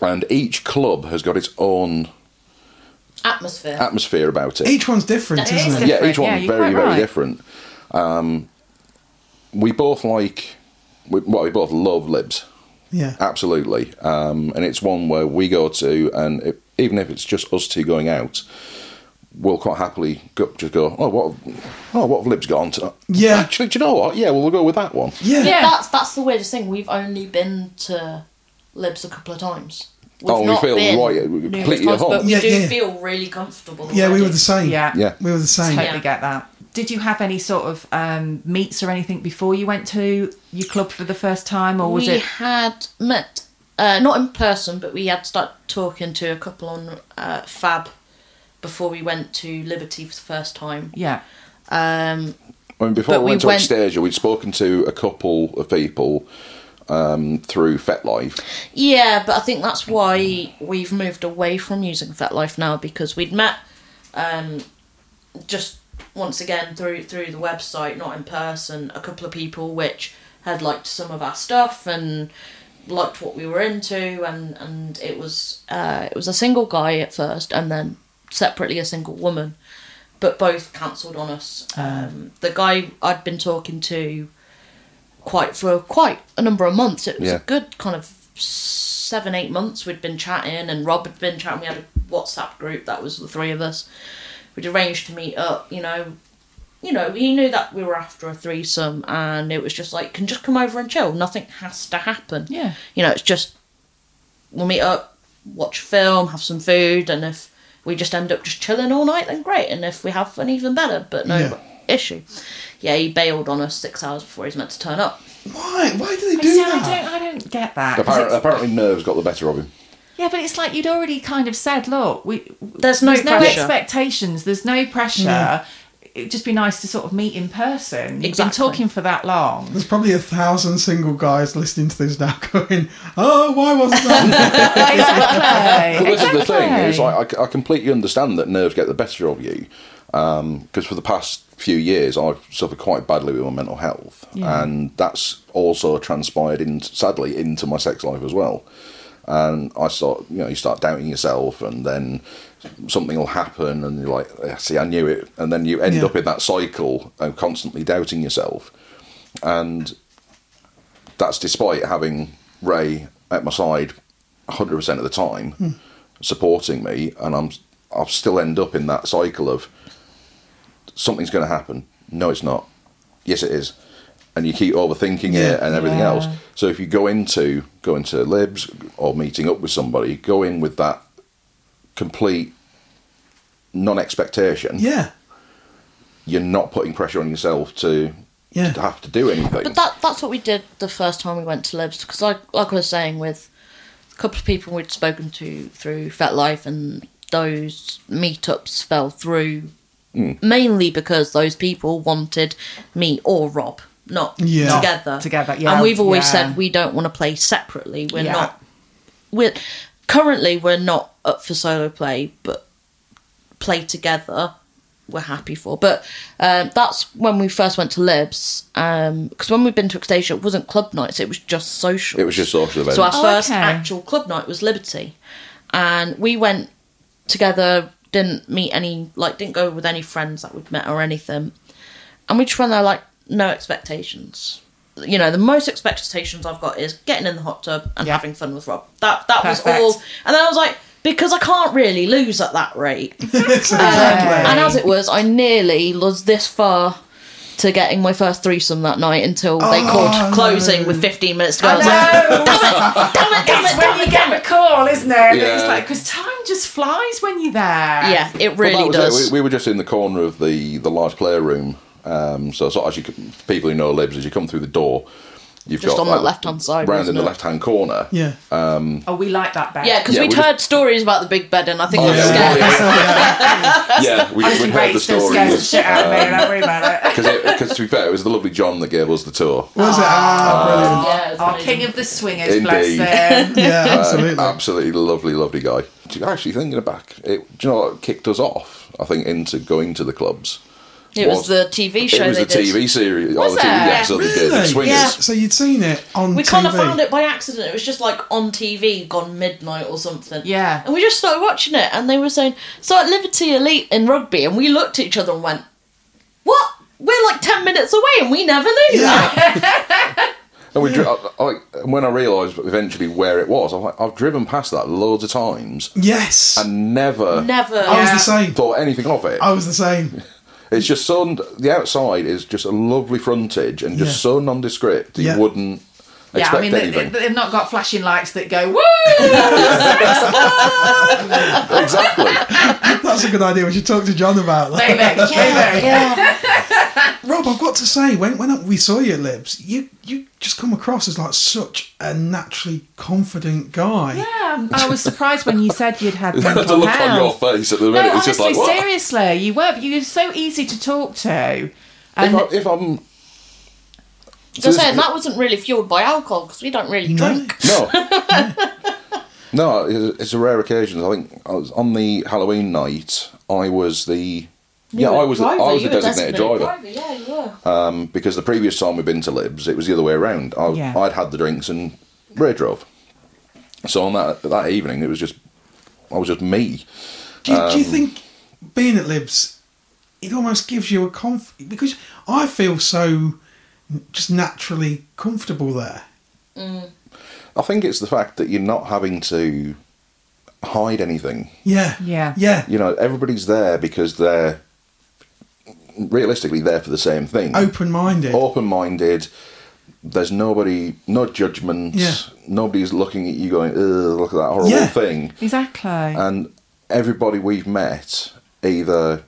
and each club has got its own Atmosphere. atmosphere about it. Each one's different, It is isn't it? yeah, each different. Yeah, one's you're very, quite very right. different. Um, we both like, we, well, we both love Libs. Yeah. Absolutely. Um, and it's one where we go to, and it, even if it's just us two going out, we'll quite happily go, just go, oh, what, oh, what have Libs got on to? Yeah. Actually, do you know what? Yeah, well, we'll go with that one. Yeah. Yeah. That's that's the weirdest thing. We've only been to Libs a couple of times. We've Oh, we not feel been right, numerous completely at times, But home. we Yeah, do yeah. feel really comfortable. Yeah, we were the same. yeah, Yeah. We were the same. Totally Yeah. get that. Did you have any sort of um, meets or anything before you went to your club for the first time, or was we it? had met, uh, not in person, but we had started talking to a couple on uh, Fab before we went to Liberty for the first time. Yeah, Um, I mean, before we we went to went- Extasia, we'd spoken to a couple of people um, through FetLife. yeah, but I think that's why we've moved away from using FetLife now because we'd met um, just once again through through the website, not in person, a couple of people which had liked some of our stuff and liked what we were into, and and it was uh, it was a single guy at first, and then separately a single woman, but both cancelled on us. Um, the guy I'd been talking to quite for quite a number of months. It was Yeah. a good kind of seven eight months we'd been chatting, and Rob had been chatting. We had a WhatsApp group that was the three of us. We'd arranged to meet up. You know, you know, he knew that we were after a threesome, and it was just like, can just come over and chill. Nothing has to happen. yeah, You know, it's just we'll meet up, watch a film, have some food, and if we just end up just chilling all night, then great. And if we have fun, even better. But no Yeah. issue. Yeah, he bailed on us six hours before he's meant to turn up. Why? Why do they I, do see, I that? don't, I don't get that. Apparently, apparently, nerves got the better of him. Yeah, but it's like you'd already kind of said, look, we There's no no pressure. expectations, there's no pressure. Mm. It'd just be nice to sort of meet in person. You've Exactly. been talking for that long. There's probably a thousand single guys listening to this now going, oh, why wasn't that? exactly. Well, this is the thing. exactly. Is like I, I completely understand that nerves get the better of you, um, because for the past few years I've suffered quite badly with my mental health, Yeah. and that's also transpired in sadly into my sex life as well. And I start, you know, you start doubting yourself, and then something will happen, and you're like, "Yeah, "See, I knew it," and then you end Yeah. up in that cycle of constantly doubting yourself, and that's despite having Raye at my side 100% of the time hmm. supporting me. And I'm I'll still end up in that cycle of something's going to happen. No it's not. Yes it is. And you keep overthinking it and everything Yeah. else so if you go into going to libs or meeting up with somebody go in with that complete non-expectation yeah, you're not putting pressure on yourself to, Yeah. to have to do anything But that that's what we did the first time we went to Libs because like like I was saying with a couple of people we'd spoken to through FetLife and those meetups fell through hmm. mainly because those people wanted me or Rob not Yeah. Together together, yeah, and we've always yeah. said we don't want to play separately we're Yeah. not we're currently we're not up for solo play but play together we're happy for. But um, that's when we first went to Libs. Because when we've been to Extasia, it wasn't club nights; it was just social. it was just social events So our Oh, first okay. actual club night was Liberty, and we went together. Didn't meet any, like, didn't go with any friends that we'd met or anything, and we just went there like no expectations. You know, the most expectations I've got is getting in the hot tub and Yeah. having fun with Rob. That that was all. And then I was like, because I can't really lose at that rate. exactly. And as it was, I nearly was this far to getting my first threesome that night until they Oh, called no. closing with 15 minutes to go. I I was like, know. damn it, damn It's it, when damn you it, get damn it. call, isn't it? It's like because time just flies when you're there. Yeah, it really that was does. It. We, we were just in the corner of the, the large player room. Um, so, so as you people who know libs, as you come through the door, you've Just got on that like, left-hand side, round in the left hand corner. yeah. Oh, we like that bed. Yeah, because Yeah, we'd we heard just- stories about the big bed, and I think Oh, it was yeah. scary. yeah, we, Honestly, we'd heard Raye the still scares the stories. shit out of me. Don't worry about it. Because to be fair, it was the lovely John that gave us the tour. Was it? Ah, Yeah, it was Our king of the swingers, bless Indeed. him. brilliant. Yeah, Uh, absolutely. absolutely lovely, lovely guy. Do you- Actually, thinking back, it, do you know what kicked us off? I think into going to the clubs. It was the TV show It was they oh, the did. TV series. Was oh, the TV it? episode they did. Really? Swingers. Yeah. So you'd seen it on TV. We TV. kind of found it by accident. It was just like on TV, gone midnight or something. Yeah. And we just started watching it, and they were saying, so at Liberty Elite in Rugby, and we looked at each other and went, what? We're like 10 minutes away, and we never knew that. And we, dri- I, I, when I realised eventually where it was, I was like, I've driven past that loads of times Yes. and never Never. I was the same. thought anything of it. I was the same. It's just so the outside is just a lovely frontage and just Yeah. so nondescript that Yeah. you wouldn't Yeah, expect I mean, they, anything. they, have not got flashing lights that go, woo! exactly. That's a good idea. We should talk to John about that. Baby, baby. Yeah. Rob, I've got to say, when when we saw your lips, you you just come across as like such a naturally confident guy. Yeah, I was surprised when you said you'd had the mental look on your face at the No, minute was honestly, just like, what? seriously, you were. You were so easy to talk to. If, And I, if I'm So saying that wasn't really fueled by alcohol because we don't really drink. no, no, it's it's a rare occasion. I think I was on the Halloween night. I was the yeah, I was the, I was the designated driver. Yeah, you were. Um, because the previous time we've been to Libs, it was the other way around. I, Yeah. I'd had the drinks and Raye drove. So on that that evening, it was just I was just me. Do you, Um, do you think being at Libs, it almost gives you a conf because I feel so just naturally comfortable there. I think it's the fact that you're not having to hide anything. Yeah. Yeah. Yeah. You know, everybody's there because they're realistically there for the same thing. Open minded. Open minded. There's nobody, no judgment. Yeah. Nobody's looking at you going, Ugh, look at that horrible Yeah. thing. exactly. And everybody we've met, either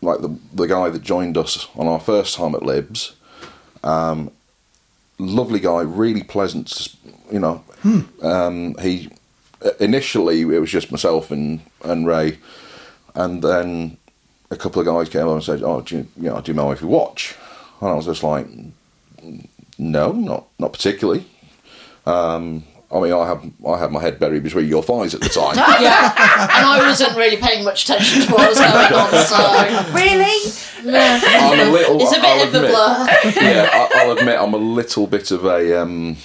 like the the guy that joined us on our first time at Libs, um, lovely guy, really pleasant. You know, um, he initially it was just myself and and Raye, and then a couple of guys came over and said, "Oh, do you, you know, do you mind if we watch?" And I was just like, "No, not not particularly." Um, I mean, I have I had my head buried between your thighs at the time. yeah, and I wasn't really paying much attention to what was going on. So Really? I'm a little. it's a bit I'll of a admit- blur. yeah, I, I'll admit I'm a little bit of a um,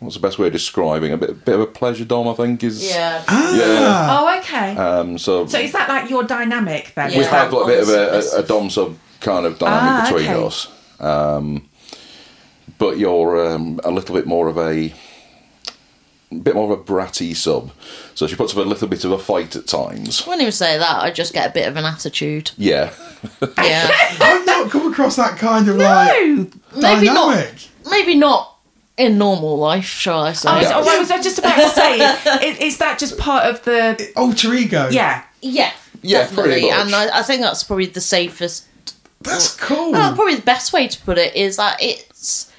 what's the best way of describing a bit, bit of a pleasure dom. I think is Yeah. yeah. Oh, okay. Um, so, so is that like your dynamic then? Yeah. we have like a bit of a, a, a dom sub kind of dynamic Ah, between okay. us. Um, but you're um, a little bit more of a bit more of a bratty sub. So she puts up a little bit of a fight at times. I wouldn't even say that. I just get a bit of an attitude. Yeah, Yeah. I've not come across that kind of like No. Maybe not. dynamic. Maybe not in normal life, shall I say? I was, oh, I was just about to say, is, is that just part of the? Alter ego. Yeah. Yeah. Yeah, pretty definitely. much. And I, I think that's probably the safest That's cool. Well, probably the best way to put it is that it's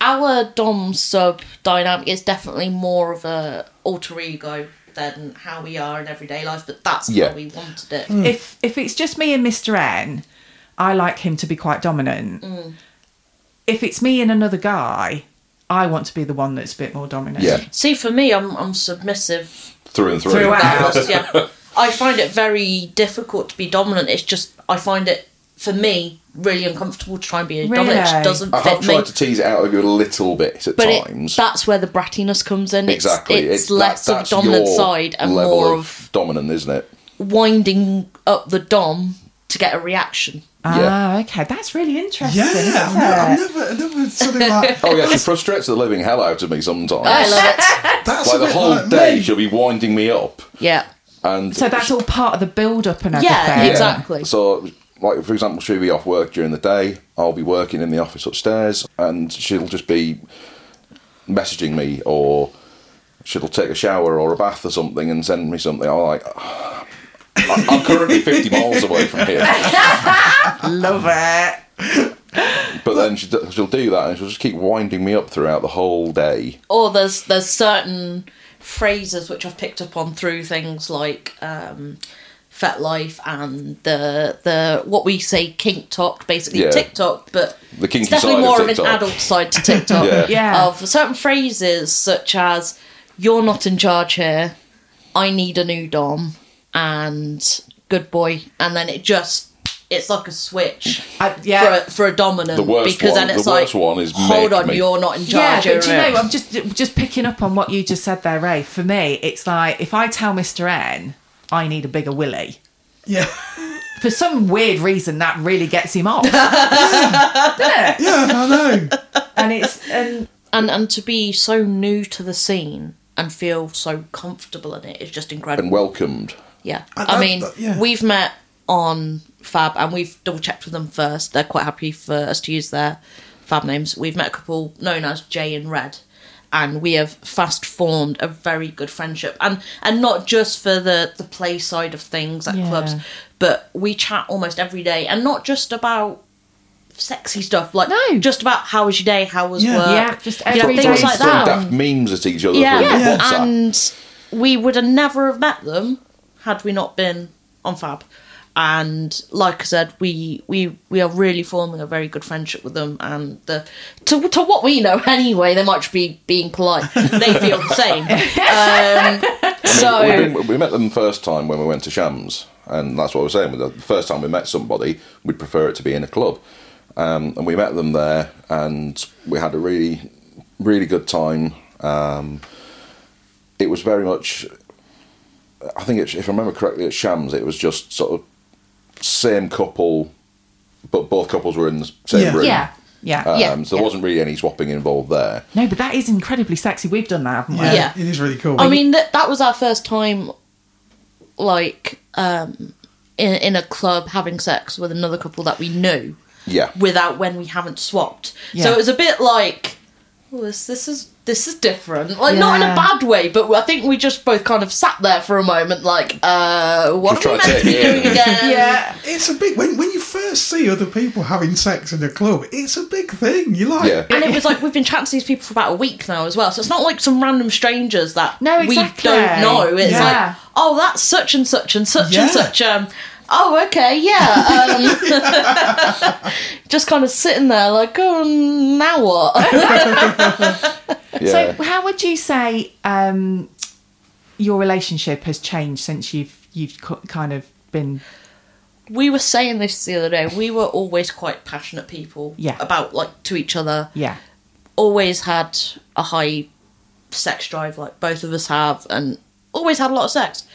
our dom sub dynamic is definitely more of a alter ego than how we are in everyday life, but that's Yeah. how we wanted it. Hmm. If if it's just me and Mr. N, I like him to be quite dominant. Hmm. If it's me and another guy, I want to be the one that's a bit more dominant. yeah, See, for me, I'm I'm submissive. through and through. Throughout. yeah, I find it very difficult to be dominant. It's just I find it for me really uncomfortable to try and be a dominant. It just doesn't I fit have me. tried to tease it out of you a little bit at but it, times. that's where the brattiness comes in. It's, exactly, It's, that- less of that's dominant side and level more of, of dominant, isn't it? winding up the dom to get a reaction. Ah, okay. That's really interesting. yeah, isn't I've never, I've never, I've never something like Oh yeah, she frustrates the living hell out of me sometimes. I love it. that's like the whole like day, me. she'll be winding me up, Yeah. and So that's all part of the build up and everything. Yeah, exactly. So, like for example, she'll be off work during the day. I'll be working in the office upstairs, and she'll just be messaging me, or she'll take a shower or a bath or something and send me something. I'm like, "I- I'm currently 50 miles away from here, Love it. but then she, she'll do that and she'll just keep winding me up throughout the whole day. Or there's there's certain phrases which I've picked up on through things like um, FetLife and the the what we say kink talk, basically Yeah. TikTok, but The kinky it's definitely side of more of, an adult side to TikTok. Yeah. Yeah. Of certain phrases such as "You're not in charge here," "I need a new dom," and "Good boy," and then it just it's like a switch I, yeah. for a, for a dominant The worst because one- then it's the like worst one is hold on, me. you're not in charge. Yeah, charge. but do you know, I'm just just picking up on what you just said there, Ray. For me, it's like if I tell Mr. N I need a bigger willy, Yeah, for some weird reason that really gets him off. Doesn't it? yeah, I know. And it's and and and to be so new to the scene and feel so comfortable in it is just incredible. And welcomed. yeah, And I that- mean, that- yeah. we've met on Fab and we've double checked with them first. They're quite happy for us to use their Fab names. We've met a couple known as Jay and Red. And we have fast formed a very good friendship, and and not just for the the play side of things at Yeah. clubs, but we chat almost every day, and not just about sexy stuff, like No. just about how was your day, how was Yeah. work, yeah, just you know, things day like Throwing that. daft memes at each other Yeah, Yeah. And we would have never have met them had we not been on Fab. And like I said, we we we are really forming a very good friendship with them. And the, to to what we know anyway, they might be being polite. They feel the same. Um, so We've been- we met them the first time when we went to Shams, and that's what I was saying. The first time we met somebody, we'd prefer it to be in a club. Um, and we met them there, and we had a really, really good time. Um, it was very much, I think, it, if I remember correctly, at Shams, it was just sort of same couple, but both couples were in the same Yeah. room. yeah, yeah. Um, Yeah, so there yeah. wasn't really any swapping involved there. No, but that is incredibly sexy. We've done that, haven't we? Yeah, Yeah. it is really cool. I mean, that that was our first time, like, um, in in a club having sex with another couple that we knew. Yeah. without when we haven't swapped. Yeah. So it was a bit like, oh, this this is this is different. Like not in a bad way, but I think we just both kind of sat there for a moment, like, uh, what Just are we meant to to be doing again? Yeah. It's a big when when you first see other people having sex in a club. It's a big thing. You like, Yeah. And it was like we've been chatting to these people for about a week now as well, so it's not like some random strangers that No, we don't know. It's Yeah. like, oh, that's such and such and such Yeah. and such. Um, oh, okay, yeah. Um, just kind of sitting there, like, oh, now what? Yeah. So, how would you say um, your relationship has changed since you've you've kind of been? we were saying this the other day. We were always quite passionate people. Yeah. About like to each other. Yeah, Always had a high sex drive, like both of us have, and always had a lot of sex.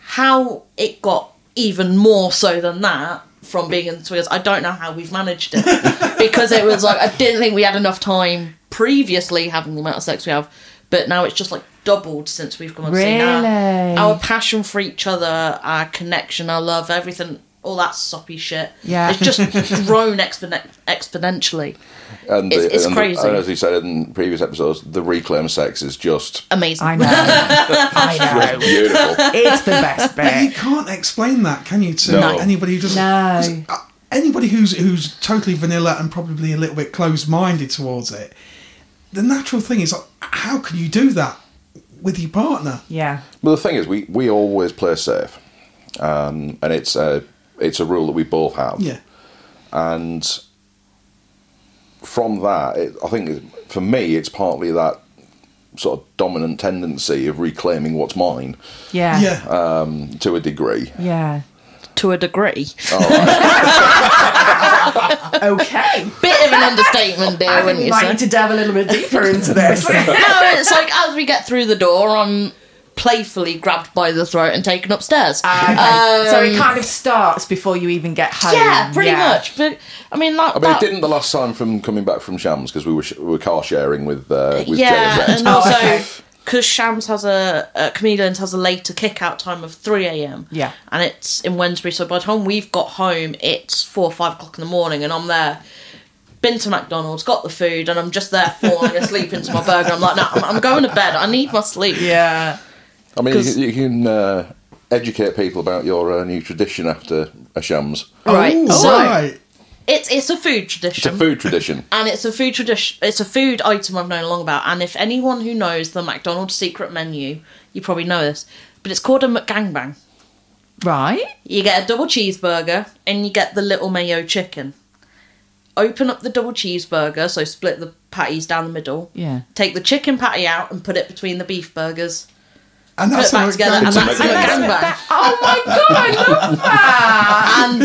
How it got even more so than that from being in the Swiggers, I don't know how we've managed it because it was like I didn't think we had enough time previously having the amount of sex we have, but now it's just like doubled since we've come on scene. Our- Really? Our, passion for each other, our connection, our love, everything, all that soppy shit. Yeah. it's just grown expon- exponentially. And, It's- the- it's and the- crazy. and as he said in previous episodes, the reclaim sex is just Amazing. I know. I know. beautiful. It's the best But you can't explain that, can you? To No. anybody who doesn't. No. 'cause, uh, Anybody who's who's totally vanilla and probably a little bit closed-minded towards it, the natural thing is, like, how can you do that with your partner? Yeah, Well, the thing is, we, we always play safe, um, and it's a it's a rule that we both have. Yeah, And from that, it, I think for me, it's partly that sort of dominant tendency of reclaiming what's mine yeah, yeah. um, to a degree. yeah. To a degree. Okay. Bit of an understatement there, I think wouldn't we you might need to delve a little bit deeper into this. no, it's like as we get through the door, I'm playfully grabbed by the throat and taken upstairs. Okay. so it Um, kind of starts before you even get home. yeah, pretty Yeah. much. But I mean, that, I mean, that it didn't the last time from coming back from Shams because we were sh- we were car sharing with uh, with Jay yeah, and and Oh, also okay. because Shams has a uh, Chameleons has a later kick out time of three a.m. Yeah. and it's in Wednesbury. So by the time we've got home, it's four or five o'clock in the morning, and I'm there. Been to McDonald's, got the food, and I'm just there falling asleep into my burger. I'm like, no, I'm, I'm going to bed. I need my sleep. Yeah. I mean, you, 'Cause- can- you can uh, educate people about your uh, new tradition after a Shams. Right. Oh, so right. it's it's a food It's a tradition. food tradition. and it's a food tradition. It's a food item I've known long about. And if anyone who knows the McDonald's secret menu, you probably know this, but it's called a McGangbang. Right. You get a double cheeseburger and you get the little mayo chicken. Open up the double cheeseburger, so split the patties down the middle. Yeah. Take the chicken patty out and put it between the beef burgers. And Put that's it back how it together, and goes. that's a McGangbang. McGangbang. Oh my god, I love that. And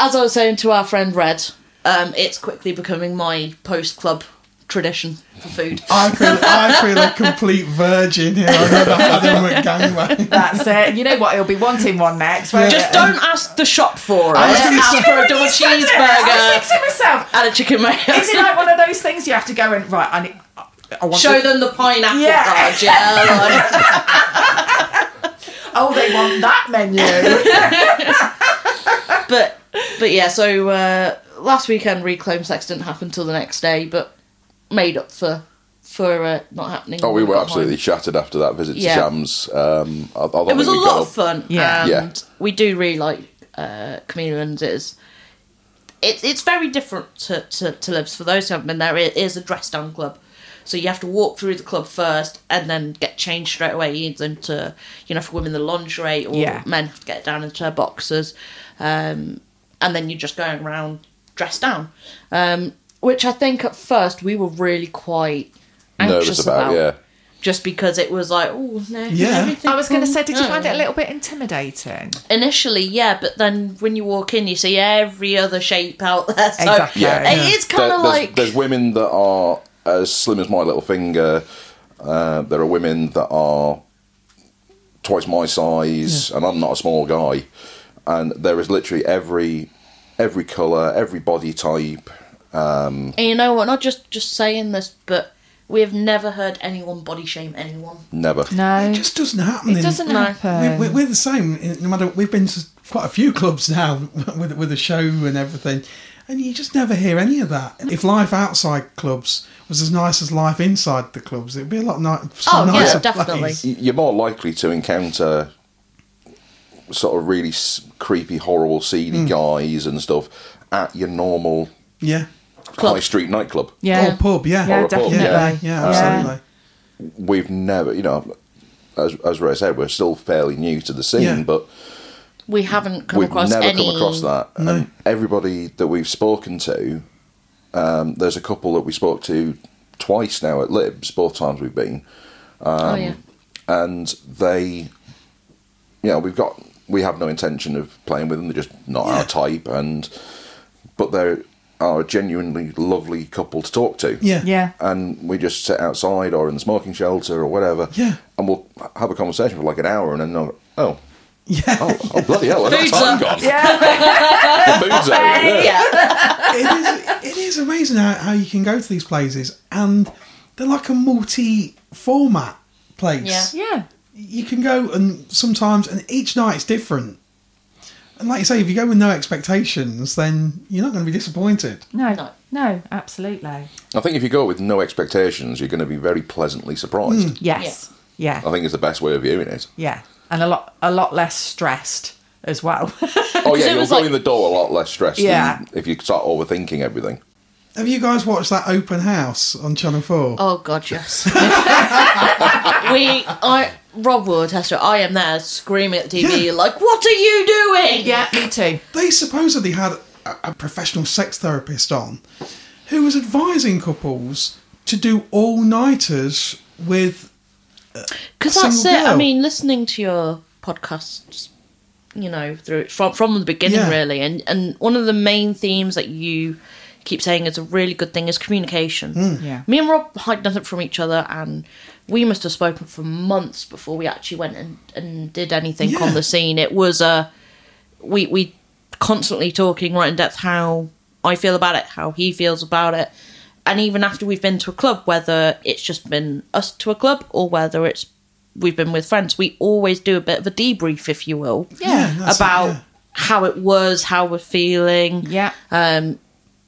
as I was saying to our friend Red, um, it's quickly becoming my post club tradition for food. I feel I feel a complete virgin here. I've never had a McGangbang. That's it. You know what? He'll be wanting one next. won't Just it? don't ask the shop for it. I was gonna Ask for a double you said it, I was cheeseburger thinking to myself, and a chicken mayo. is it like one of those things you have to go and right? I need. I want Show the- them the pineapple Yeah. card, Oh, they want that menu. but but yeah, so uh, last weekend reclaim sex didn't happen till the next day, but made up for for uh, not happening. Oh, we were absolutely home. shattered after that visit Yeah. to Shams. Um, I, I It was a we lot of fun. Yeah. and Yeah. we do really like uh, chameleons. It is it's it's very different to, to, to Libs. For those who haven't been there, it is a dress down club. So you have to walk through the club first and then get changed straight away either into, you know, for women the lingerie or Yeah. men have to get down into their boxers. Um, and then you're just going around dressed down. Um, which I think at first we were really quite anxious nervous about. Yeah, Just because it was like, oh, no. Yeah. everything I was going to say, did you find it a little bit intimidating? Initially, yeah, but then when you walk in, you see every other shape out there. So Exactly. Yeah. it is kind There- of there's, like there's women that are as slim as my little finger. Uh, there are women that are twice my size, and I'm not a small guy. And there is literally every every color, every body type. Um, and you know what? Not just just saying this, but we have never heard anyone body shame anyone. Never. No, It just doesn't happen. it doesn't No. happen. we, we, we're the same. No matter we've been to quite a few clubs now with with a show and everything, and you just never hear any of that. If life outside clubs was as nice as life inside the clubs, it'd be a lot ni- Oh, yeah, nicer. definitely. place. Y- You're more likely to encounter sort of really s- creepy, horrible, seedy Mm. guys and stuff at your normal Yeah. Club. high street nightclub. Yeah. Or pub, yeah. Yeah, Or a pub, definitely. yeah, yeah, absolutely. We've never, you know, as, as Ray said, we're still fairly new to the scene, Yeah. but We haven't come we've across never any. come across that. No. And everybody that we've spoken to, um, there's a couple that we spoke to twice now at Libs, both times we've been, oh yeah. and they, you know, we've got, we have no intention of playing with them. They're just not Yeah. our type, and but they are are a genuinely lovely couple to talk to. Yeah. Yeah. and we just sit outside or in the smoking shelter or whatever. Yeah. and we'll have a conversation for like an hour, and then they'll, oh. Yeah. Oh, oh bloody hell! Where's that time up. gone? the food's out. Yeah. Yeah. it, is, it is amazing how, how you can go to these places and they're like a multi format place. Yeah. Yeah. You can go and sometimes, and each night's different. And like you say, if you go with no expectations, then you're not going to be disappointed. No. No. No. absolutely. I think if you go with no expectations, you're going to be very pleasantly surprised. Mm. Yes. Yeah. I think it's the best way of viewing it. Yeah. And a lot a lot less stressed as well. Oh yeah, you'll was go like- in the door a lot less stressed Yeah. than if you start overthinking everything. Have you guys watched that open house on Channel 4? Oh god, yes. we, I, Rob Wood has to. I am there screaming at the TV, Yeah. like, "What are you doing?" yeah, me too. They supposedly had a, a professional sex therapist on who was advising couples to do all nighters with. Because that's it. single I mean, listening to your podcasts, you know, through from from the beginning, Yeah. really, and and one of the main themes that you keep saying is a really good thing is communication. Hmm. Yeah. Me and Rob hide nothing from each other, and we must have spoken for months before we actually went and, and did anything Yeah. on the scene. It was a we we constantly talking right in depth how I feel about it, how he feels about it, and even after we've been to a club, whether it's just been us to a club or whether it's we've been with friends, we always do a bit of a debrief, if you will, Yeah, it, about yeah. how it was, how we're feeling, Yeah. um,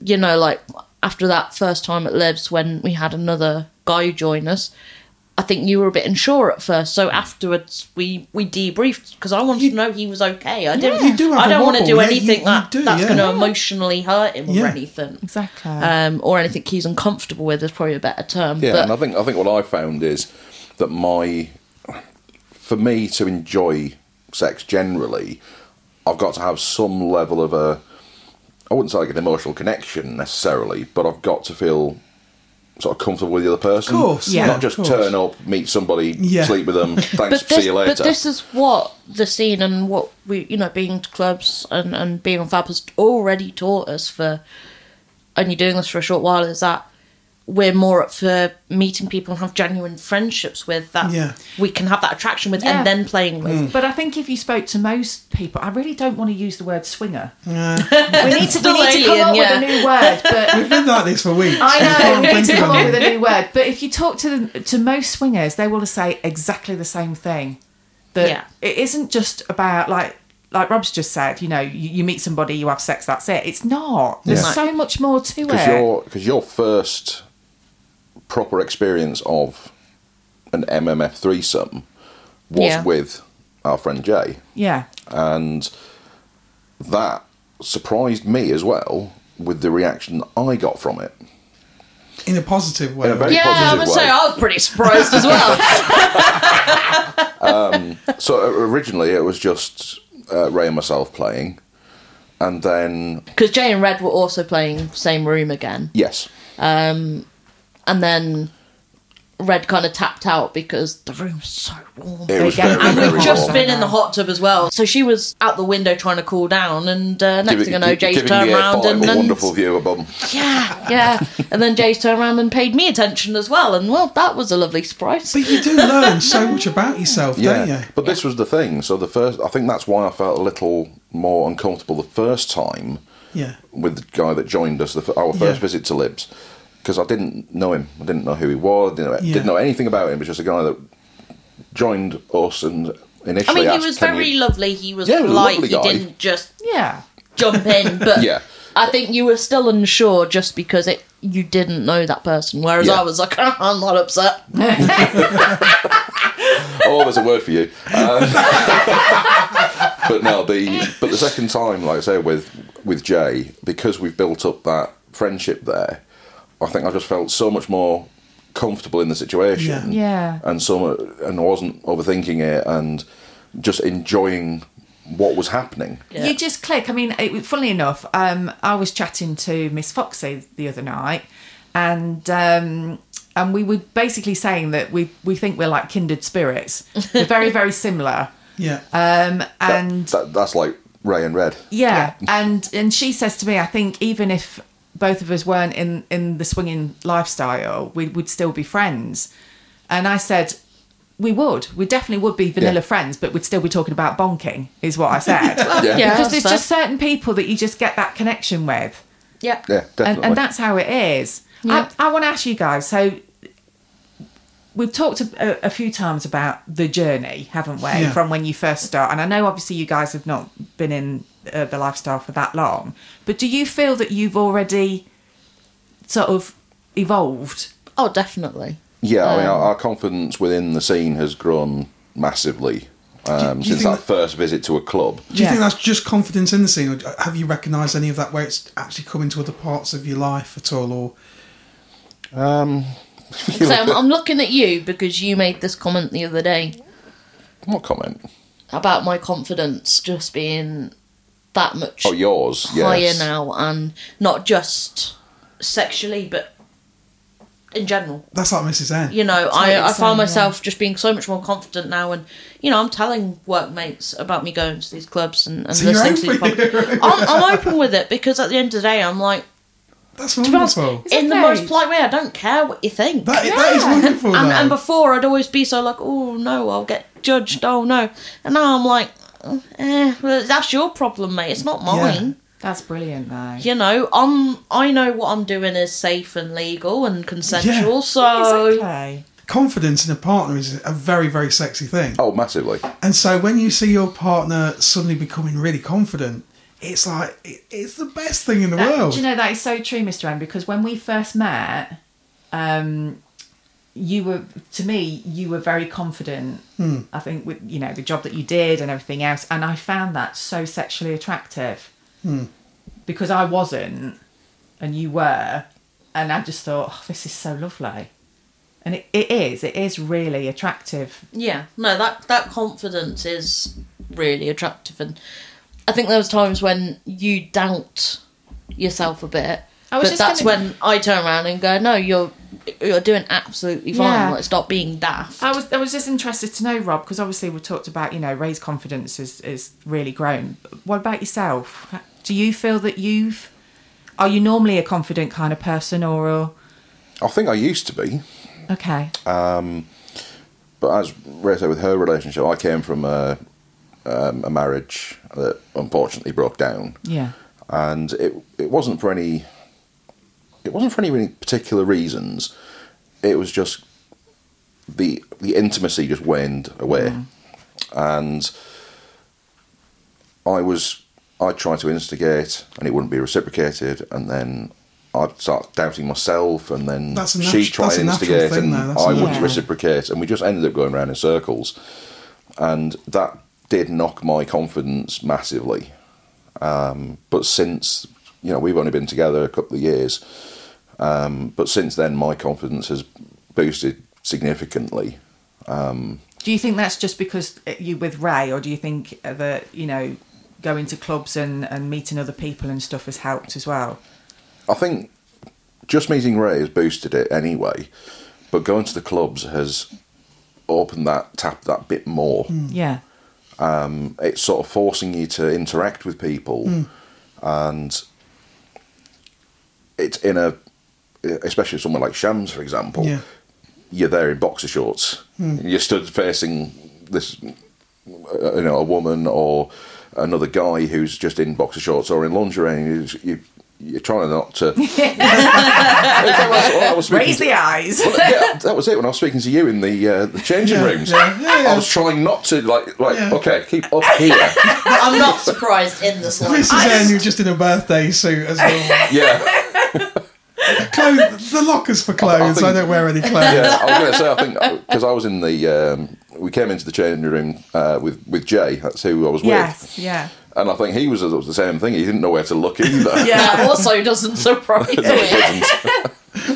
you know, like after that first time at Libs when we had another guy join us, I think you were a bit unsure at first. So afterwards, we we debriefed because I wanted You- to know he was okay. I didn't. You do have I a don't want to wobble, do yeah, anything you- that you do, that's yeah. going to emotionally hurt him or anything. Exactly. Um, or anything he's uncomfortable with is probably a better term. Yeah, but and I think I think what I found is that my for me to enjoy sex generally, I've got to have some level of a I wouldn't say like an emotional connection necessarily, but I've got to feel sort of comfortable with the other person. Of course, Yeah. Not just course. turn up, meet somebody, Yeah. sleep with them, thanks, but this, see you later. but this is what the scene and what we, you know, being to clubs and, and being on Fab has already taught us for only doing this for a short while is that we're more up for meeting people and have genuine friendships with that Yeah. we can have that attraction with Yeah. and then playing with. but I think if you spoke to most people, I really don't want to use the word swinger. Uh, We need to, we Still need to come up yeah. with a new word, but we've been like this for weeks. I know can't we need to come up with a new word. But if you talk to the, to most swingers, they will say exactly the same thing. That Yeah. it isn't just about like like Rob's just said. You know, you, you meet somebody, you have sex, that's it. It's not. There's Yeah. so much more to because it. your because your first proper experience of an MMF threesome was Yeah. with our friend Jay, Yeah, and that surprised me as well with the reaction that I got from it. in a positive way. In a very Yeah, I positive would way. say I was pretty surprised as well. So uh, originally it was just uh, Ray and myself playing, and then Because Jay and Red were also playing same room again. yes, Um, and then Red kind of tapped out because the room's so warm. it was very And very we'd just warm. been in the hot tub as well. So she was out the window trying to cool down, and uh, next Giving- thing I know, Jay's turned around and, a and wonderful view of bum. yeah, yeah, and then Jay's turned around and paid me attention as well, and well, that was a lovely surprise. But you do learn so much about yourself, don't you? But this was the thing. So the first, I think that's why I felt a little more uncomfortable the first time Yeah. with the guy that joined us, the, our first Yeah. visit to Libs, because I didn't know him. I didn't know who he was. Didn't know, Yeah. didn't know anything about him. It was just a guy that joined us and initially. I mean, he asked, was very you-" lovely. He was Yeah, he was a polite. lovely He didn't just yeah. jump in, but Yeah, I think you were still unsure just because it you didn't know that person, whereas Yeah. I was like, I'm not upset. oh, there's a word for you. Um, but no, the but the second time, like I say, with with Jay, because we've built up that friendship there, I think I just felt so much more comfortable in the situation. Yeah. and so and I wasn't overthinking it and just enjoying what was happening. Yeah. You just click. I mean, it, funnily enough, um, I was chatting to Miss Foxy the other night, and um, and we were basically saying that we we think we're like kindred spirits. We're very very similar. Yeah. Um, and that, that's like Ray and Red. yeah, and and she says to me, I think even if both of us weren't in in the swinging lifestyle, we would still be friends. And I said, we would, we definitely would be vanilla Yeah. friends, but we'd still be talking about bonking, is what I said. Yeah. Yeah, because there's fair. just certain people that you just get that connection with, Yeah. Yeah, definitely. and, and that's how it is. Yeah. I, I want to ask you guys. So we've talked a, a few times about the journey, haven't we, Yeah. from when you first start? And I know obviously you guys have not been in uh, the lifestyle for that long, but do you feel that you've already sort of evolved? Oh, definitely. Yeah, I mean, Um, our, our confidence within the scene has grown massively um, since think that first visit to a club. Do you Yeah. think that's just confidence in the scene, or have you recognised any of that where it's actually come into other parts of your life at all? Or So I'm, I'm looking at you because you made this comment the other day What comment? about my confidence just being that much Oh, yours. higher yes. now, and not just sexually, but in general. that's like Mrs. N. You know, what I, I saying, found myself just being so much more confident now, and you know, I'm telling workmates about me going to these clubs and, and So listening to these podcasts. I'm, I'm open with it because at the end of the day, I'm like, That's to be honest, wonderful. In the most polite way, I don't care what you think. That, that is wonderful. and, and before I'd always be so like, oh no, I'll get judged. Oh no, and now I'm like, eh, well, that's your problem, mate. It's not mine. That's brilliant, though. You know, I'm. I know what I'm doing is safe and legal and consensual. Yeah. So Exactly. Confidence in a partner is a very, very sexy thing. Oh, massively. And so when you see your partner suddenly becoming really confident, it's like it, it's the best thing in the That- world. Do you know that is so true, Mr. N? Because when we first met, um, you were to me you were very confident. Hmm. I think with you know the job that you did and everything else, and I found that so sexually attractive Hmm. because I wasn't, and you were, and I just thought oh, this is so lovely, and it, it is. It is really attractive. yeah, no, that that confidence is really attractive, and I think there was times when you doubt yourself a bit. I was but just that's gonna- when I turn around and go, "No, you're you're doing absolutely fine. Yeah. Like, stop being daft." I was I was just interested to know, Rob, because obviously we talked about you know Ray's confidence is is really grown. What about yourself? Do you feel that you've are you normally a confident kind of person, or I think I used to be, okay? Um, but as Ray said, with her relationship, I came from a, um, a marriage that unfortunately broke down, yeah, and it it wasn't for any it wasn't for any really particular reasons. It was just the the intimacy just waned away, and I was I tried to instigate and it wouldn't be reciprocated, and then I'd start doubting myself, and then That's she'd natu- try that's to instigate, thing, and I wouldn't natural- reciprocate, and we just ended up going around in circles, and that did knock my confidence massively. Um, but since you know we've only been together a couple of years, um, but since then my confidence has boosted significantly. Um, do you think that's just because uh, you with Ray, or do you think that you know going to clubs and and meeting other people and stuff has helped as well? I think just meeting Ray has boosted it anyway, but going to the clubs has opened that tap that bit more. Hmm. Yeah, um, It's sort of forcing you to interact with people, hmm. and it's in a, especially someone like Shams, for example. Yeah. You're there in boxer shorts. You're stood facing this, uh, you know, a woman or another guy who's just in boxer shorts or in lingerie. And you, you you're trying not to. In fact, I was speaking Raise to- the eyes. Well, yeah, that was it. When I was speaking to you in the uh, the changing Yeah, rooms, yeah, yeah, yeah. I was trying not to like like Yeah. okay, keep up here. I'm not surprised in the This slightest. is Anne, you're just in a birthday suit as well. Yeah, Clothes, the lockers for clothes. I, think- don't wear any clothes. yeah. I was going to say I think because I was in the um, we came into the changing room uh, with with Jay. That's who I was yes, with, yeah. and I think he was it was the same thing. He didn't know where to look either. yeah, also doesn't surprise me.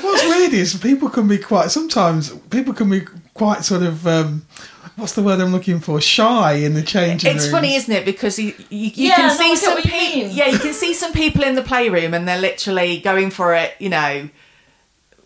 What's weird is people can be quite. Sometimes people can be quite sort of. Um, what's the word I'm looking for? Shy in the changing room. It's rooms. funny, isn't it? Because you you, you Yeah, can see get some people. Yeah, you can see some people in the playroom, and they're literally going for it. You know,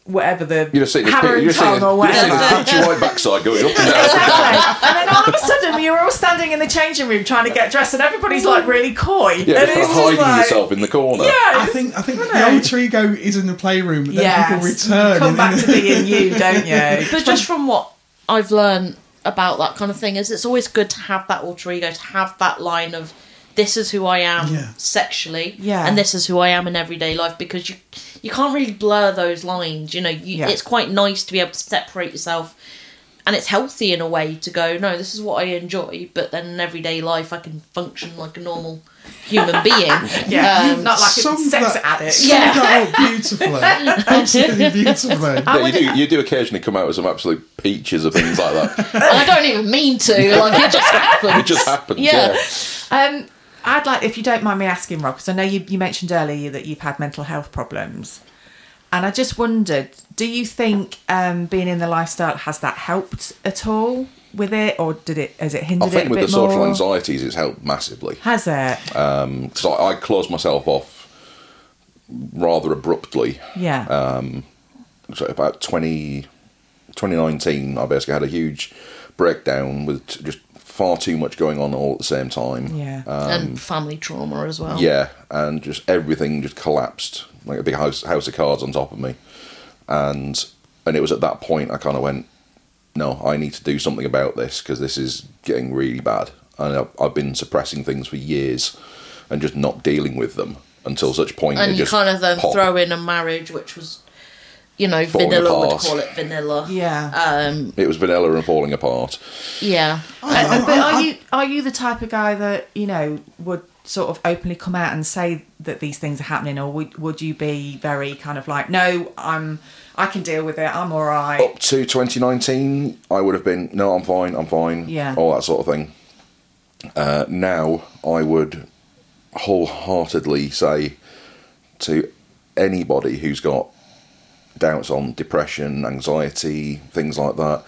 whatever the You just see this, hammer you and just see tongue this, or you just see whatever. this patchy white backside going up and down. Exactly. and then all of a sudden, you're all standing in the changing room trying to get dressed, and everybody's like really coy. Yeah, and just kind it's hiding like, yourself in the corner. Yeah, I think I think don't the know. alter ego is in the playroom, but then Yes. people return. Come and- back to being you, don't you? But just from what I've learned about that kind of thing is it's always good to have that alter ego, to have that line of this is who I am Yeah. sexually, Yeah. and this is who I am in everyday life because you you can't really blur those lines. You know, you, Yeah. it's quite nice to be able to separate yourself. And it's healthy in a way to go, no, this is what I enjoy, but then in everyday life I can function like a normal human being. Yeah, Um, not like a summed sex that- addict. Yeah. that up beautifully, absolutely beautifully. Yeah, you do. You do occasionally come out with some absolute peaches of things like that. and I don't even mean to, like it just happens. It just happens. Yeah. Yeah. Um, I'd like, if you don't mind me asking, Rob, because I know you, you mentioned earlier that you've had mental health problems, and I just wondered, do you think um, being in the lifestyle has that helped at all with it, or did it has it hindered it I think a with the social anxieties, it's helped massively. Has it? Because I, I closed myself off rather abruptly. yeah. uh, So about 20, 2019, I basically had a huge breakdown with just far too much going on all at the same time. yeah. Um, and family trauma as well. Yeah, and just everything just collapsed like a big house house of cards on top of me, and and it was at that point I kind of went, no, I need to do something about this because this is getting really bad, and I've, I've been suppressing things for years, and just not dealing with them until such point. and you just kind of then pop. throw in a marriage, which was, you know, Falling vanilla would call it vanilla. yeah. Um, It was vanilla and falling apart. yeah. I- Uh, but I- are I- you are you the type of guy that you know would sort of openly come out and say that these things are happening, or would would you be very kind of like, no, I'm I can deal with it, I'm all right. Up to 2019, I would have been no, I'm fine, I'm fine, Yeah. all that sort of thing. Uh, now, I would wholeheartedly say to anybody who's got doubts on depression, anxiety, things like that,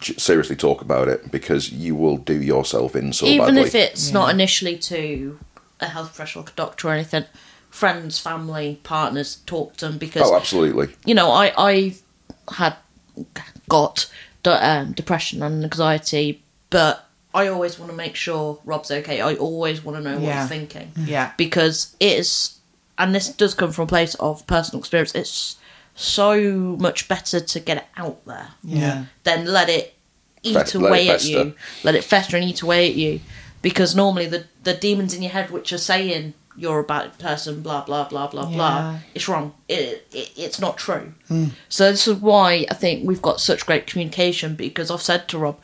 seriously talk about it because you will do yourself in so Even badly. if it's Yeah. not initially to a health professional, a doctor or anything, friends, family, partners, talk to them because oh, absolutely. you know, I I had got de- um, depression and anxiety, but I always want to make sure Rob's okay. I always want to know what he's thinking Yeah. because it is, and this does come from a place of personal experience. It's so much better to get it out there Yeah. than let it eat Fest- let it away at you, let it fester and eat away at you, because normally the the demons in your head which are saying you're a bad person, blah blah blah blah Yeah. blah, it's wrong. It, it it's not true. Hmm. So this is why I think we've got such great communication because I've said to Rob,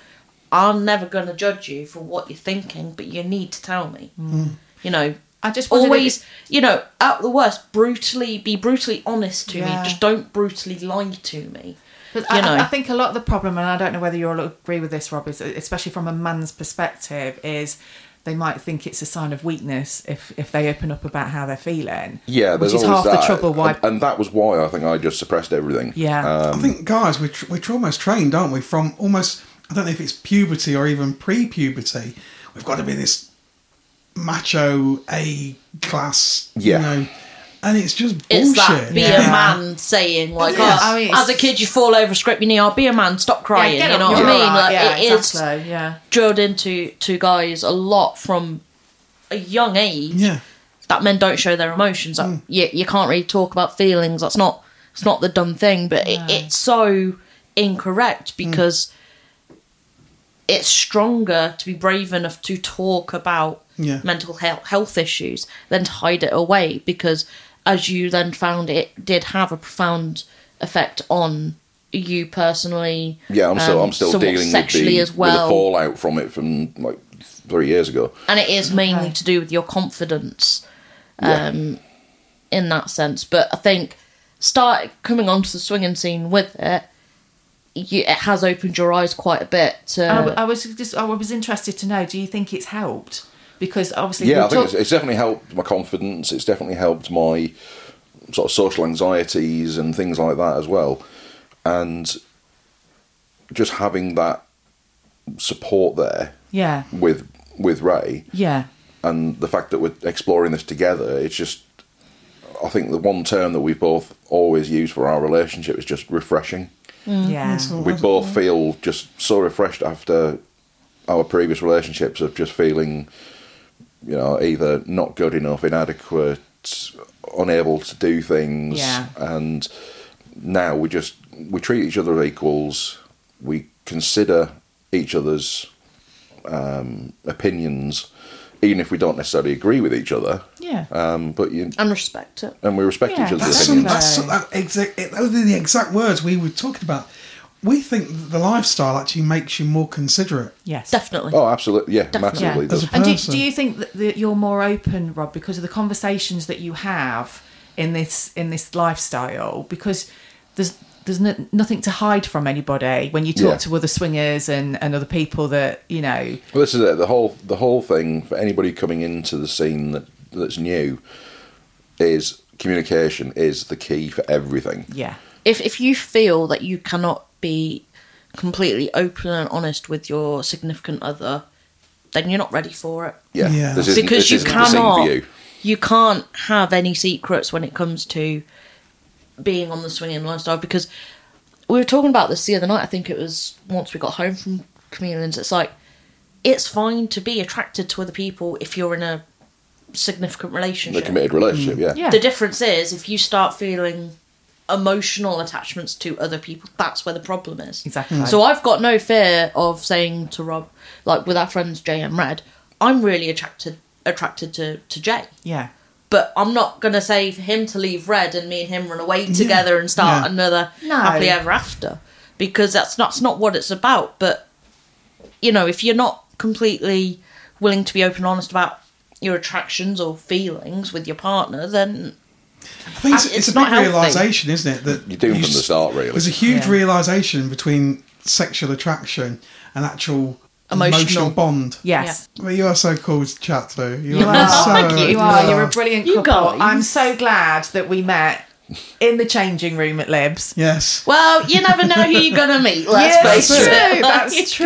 I'm never going to judge you for what you're thinking, but you need to tell me. Hmm. You know, I just wondered if always, you know, at the worst, brutally be brutally honest to Yeah. me. Just don't brutally lie to me. But you I, know. I think a lot of the problem, and I don't know whether you'll agree with this, Rob, is especially from a man's perspective, is they might think it's a sign of weakness if if they open up about how they're feeling. Yeah, which is half that. the trouble. Why? and, and that was why I think I just suppressed everything. yeah, um, I think, guys, we're, tr- we're almost trained, aren't we? From almost, I don't know if it's puberty or even pre puberty, we've got to be this macho A class, Yeah. you know, and it's just It's bullshit. that be Yeah. a man saying like, Yes. oh, I mean, as a kid you fall over, scrape your knee. I'll be a man. Stop crying. Yeah, you know what I mean? right, Like yeah, it is exactly, yeah. drilled into to guys a lot from a young age Yeah. that men don't show their emotions. That Mm. you you can't really talk about feelings. That's not it's not the done thing. But it, it's so incorrect Mm. because it's stronger to be brave enough to talk about Yeah. mental health health issues than to hide it away because as you then found it did have a profound effect on you personally. Yeah, I'm still um, I'm still somewhat dealing with sexually the, as with the well. fallout from it from like three years ago. and it is mainly to do with your confidence Yeah. um, in that sense. But I think start coming onto the swinging scene with it, you, it has opened your eyes quite a bit. To, I, w- I was just I was interested to know. Do you think it's helped? Because obviously, Yeah, we I think talk- it's, it's definitely helped my confidence. It's definitely helped my sort of social anxieties and things like that as well. And just having that support there yeah, with with Ray yeah, and the fact that we're exploring this together, it's just I think the one term that we've both always used for our relationship is just refreshing. Mm. yeah, We both feel just so refreshed after our previous relationships of just feeling, you know, either not good enough, inadequate, unable to do things, Yeah. and now we just we treat each other as equals. We consider each other's um, opinions, even if we don't necessarily agree with each other. yeah. Um, but you and respect it. and we respect Yeah, each other's That's, some, opinions. that's some, that exact, those are the exact words we were talking about. We think that the lifestyle actually makes you more considerate. yes, Definitely. Oh, absolutely, yeah, Definitely. massively. Yeah. does. And do, do you think that, that you're more open, Rob, because of the conversations that you have in this in this lifestyle? Because there's there's no, nothing to hide from anybody when you talk Yeah. to other swingers and, and other people that you know. Well, this is it. The whole the whole thing for anybody coming into the scene that that's new is communication is the key for everything. Yeah, If if you feel that you cannot be completely open and honest with your significant other, then you're not ready for it. Yeah, Yeah. This isn't, because this you isn't the scene cannot for you. you can't have any secrets when it comes to being on the swinging lifestyle because we were talking about this the other night i think it was once we got home from chameleons it's like it's fine to be attracted to other people if you're in a significant The relationship committed relationship. Mm. Yeah. yeah, the difference is if you start feeling emotional attachments to other people that's where the problem is exactly. so I've got no fear of saying to Rob, like with our friends Jay and Red, I'm really attracted attracted to, to Jay. yeah, But I'm not gonna say for him to leave Red and me and him run away together and start Yeah. another No. happily ever after. Because that's not, that's not what it's about. But you know, if you're not completely willing to be open and honest about your attractions or feelings with your partner, then I think it's, it's, it's a not big realization, isn't it? That You're doing you from the start, really. There's a huge Yeah. realization between sexual attraction and actual Emotional. emotional bond. yes. Well, you are so cool to chat to. You You are are. so. Thank you. You are. You're a brilliant You couple. guys. I'm so glad that we met in the changing room at Libs. Yes. well, you never know who you're gonna meet. Let's Yeah, face that's true. That's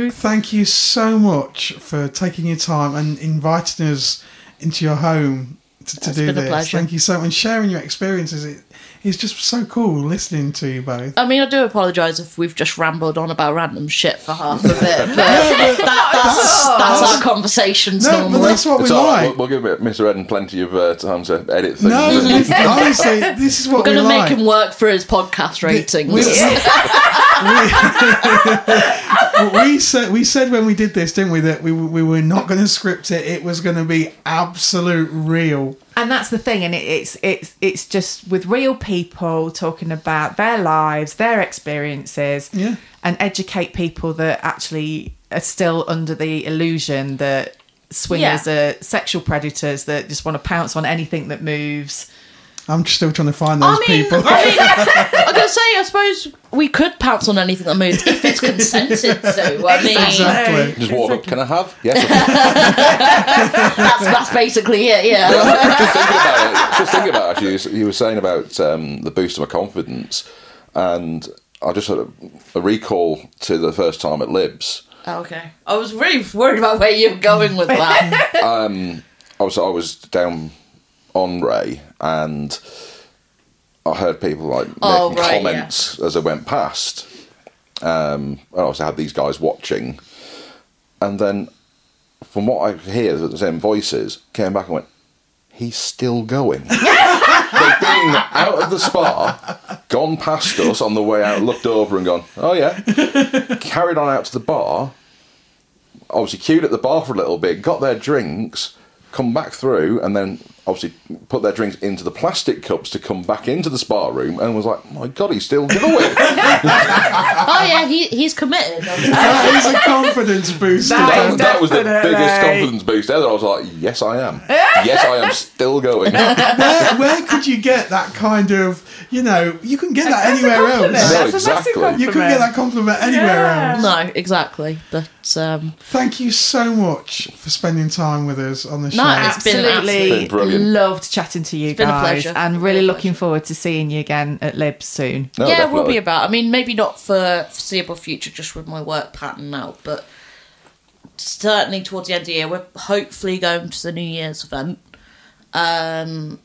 true. Thank you so much for taking your time and inviting us into your home to, to do this. Thank you so much. And sharing your experiences. It, it's just so cool listening to you both. I mean, I do apologise if we've just rambled on about random shit for half of it, but that, that's, that's our conversations No, but that's what we It's all right. like. We'll, we'll give Mr. N plenty of uh, time to edit things. No, this- honestly, this is what We're going we to like. make him work for his podcast ratings. We, we, we said we said when we did this, didn't we, that we we were not going to script it. It was going to be absolute real. And that's the thing and it, it's it's it's just with real people talking about their lives their experiences Yeah. and educate people that actually are still under the illusion that swingers Yeah. are sexual predators that just want to pounce on anything that moves I'm still trying to find those I mean, people. I mean, I'm going to say, I suppose we could pounce on anything that moves if it's consented to. I mean, Exactly. Just walk up. Can I have? Yes. that's, that's basically it, yeah. just thinking about it. Just thinking about it, actually, you were saying about um, the boost of my confidence, and I just had a, a recall to the first time at Libs. Oh, okay. I was really worried about where you were going with that. um, I was I was down on Ray, and I heard people like Oh, making right, comments as I went past. Um, and obviously, I had these guys watching, and then from what I hear, the same voices came back and went, "He's still going." They've been out of the spa, gone past us on the way out, looked over and gone, "Oh yeah," carried on out to the bar. Obviously, queued at the bar for a little bit, got their drinks, come back through, and then obviously put their drinks into the plastic cups to come back into the spa room, and was like, "My God, he's still going." Oh yeah, he he's committed. That is a confidence booster. That that, that was the biggest confidence boost ever. I was like, "Yes, I am. yes, I am still going." where, where could you get that kind of, you know, you can get that That's anywhere compliment. else. No, That's exactly. compliment. You couldn't get that compliment anywhere Yeah. else. no, exactly. But um, Thank you so much for spending time with us on the show. No, it's been Absolutely Been brilliant. loved chatting to you been a guys, pleasure. and really been a looking forward to seeing you again at Libs soon. No, yeah, we'll definitely. be about. I mean, maybe not for foreseeable future, just with my work pattern now, but certainly towards the end of the year, we're hopefully going to the New Year's event. Um,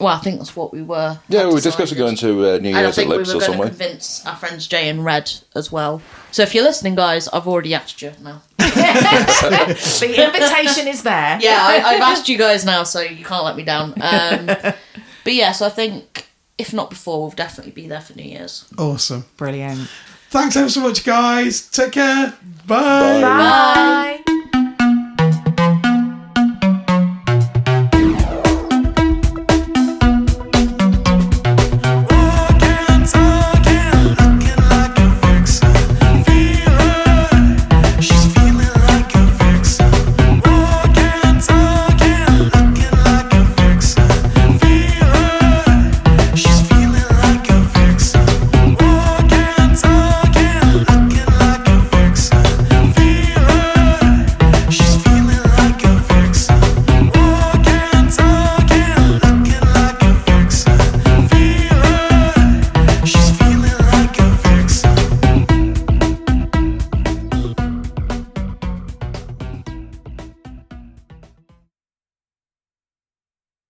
well, I think that's what we were. Yeah, we were decided. discussing going to uh, New And I Year's at think we Libs were or going to somewhere. convince our friends Jay and Red as well. So if you're listening, guys, I've already asked you now. The invitation is there. Yeah, I, I've asked you guys now, so you can't let me down. Um, but yeah, so I think if not before, we'll definitely be there for New Year's. Awesome. Brilliant. Thanks ever so much, guys. Take care. Bye. Bye.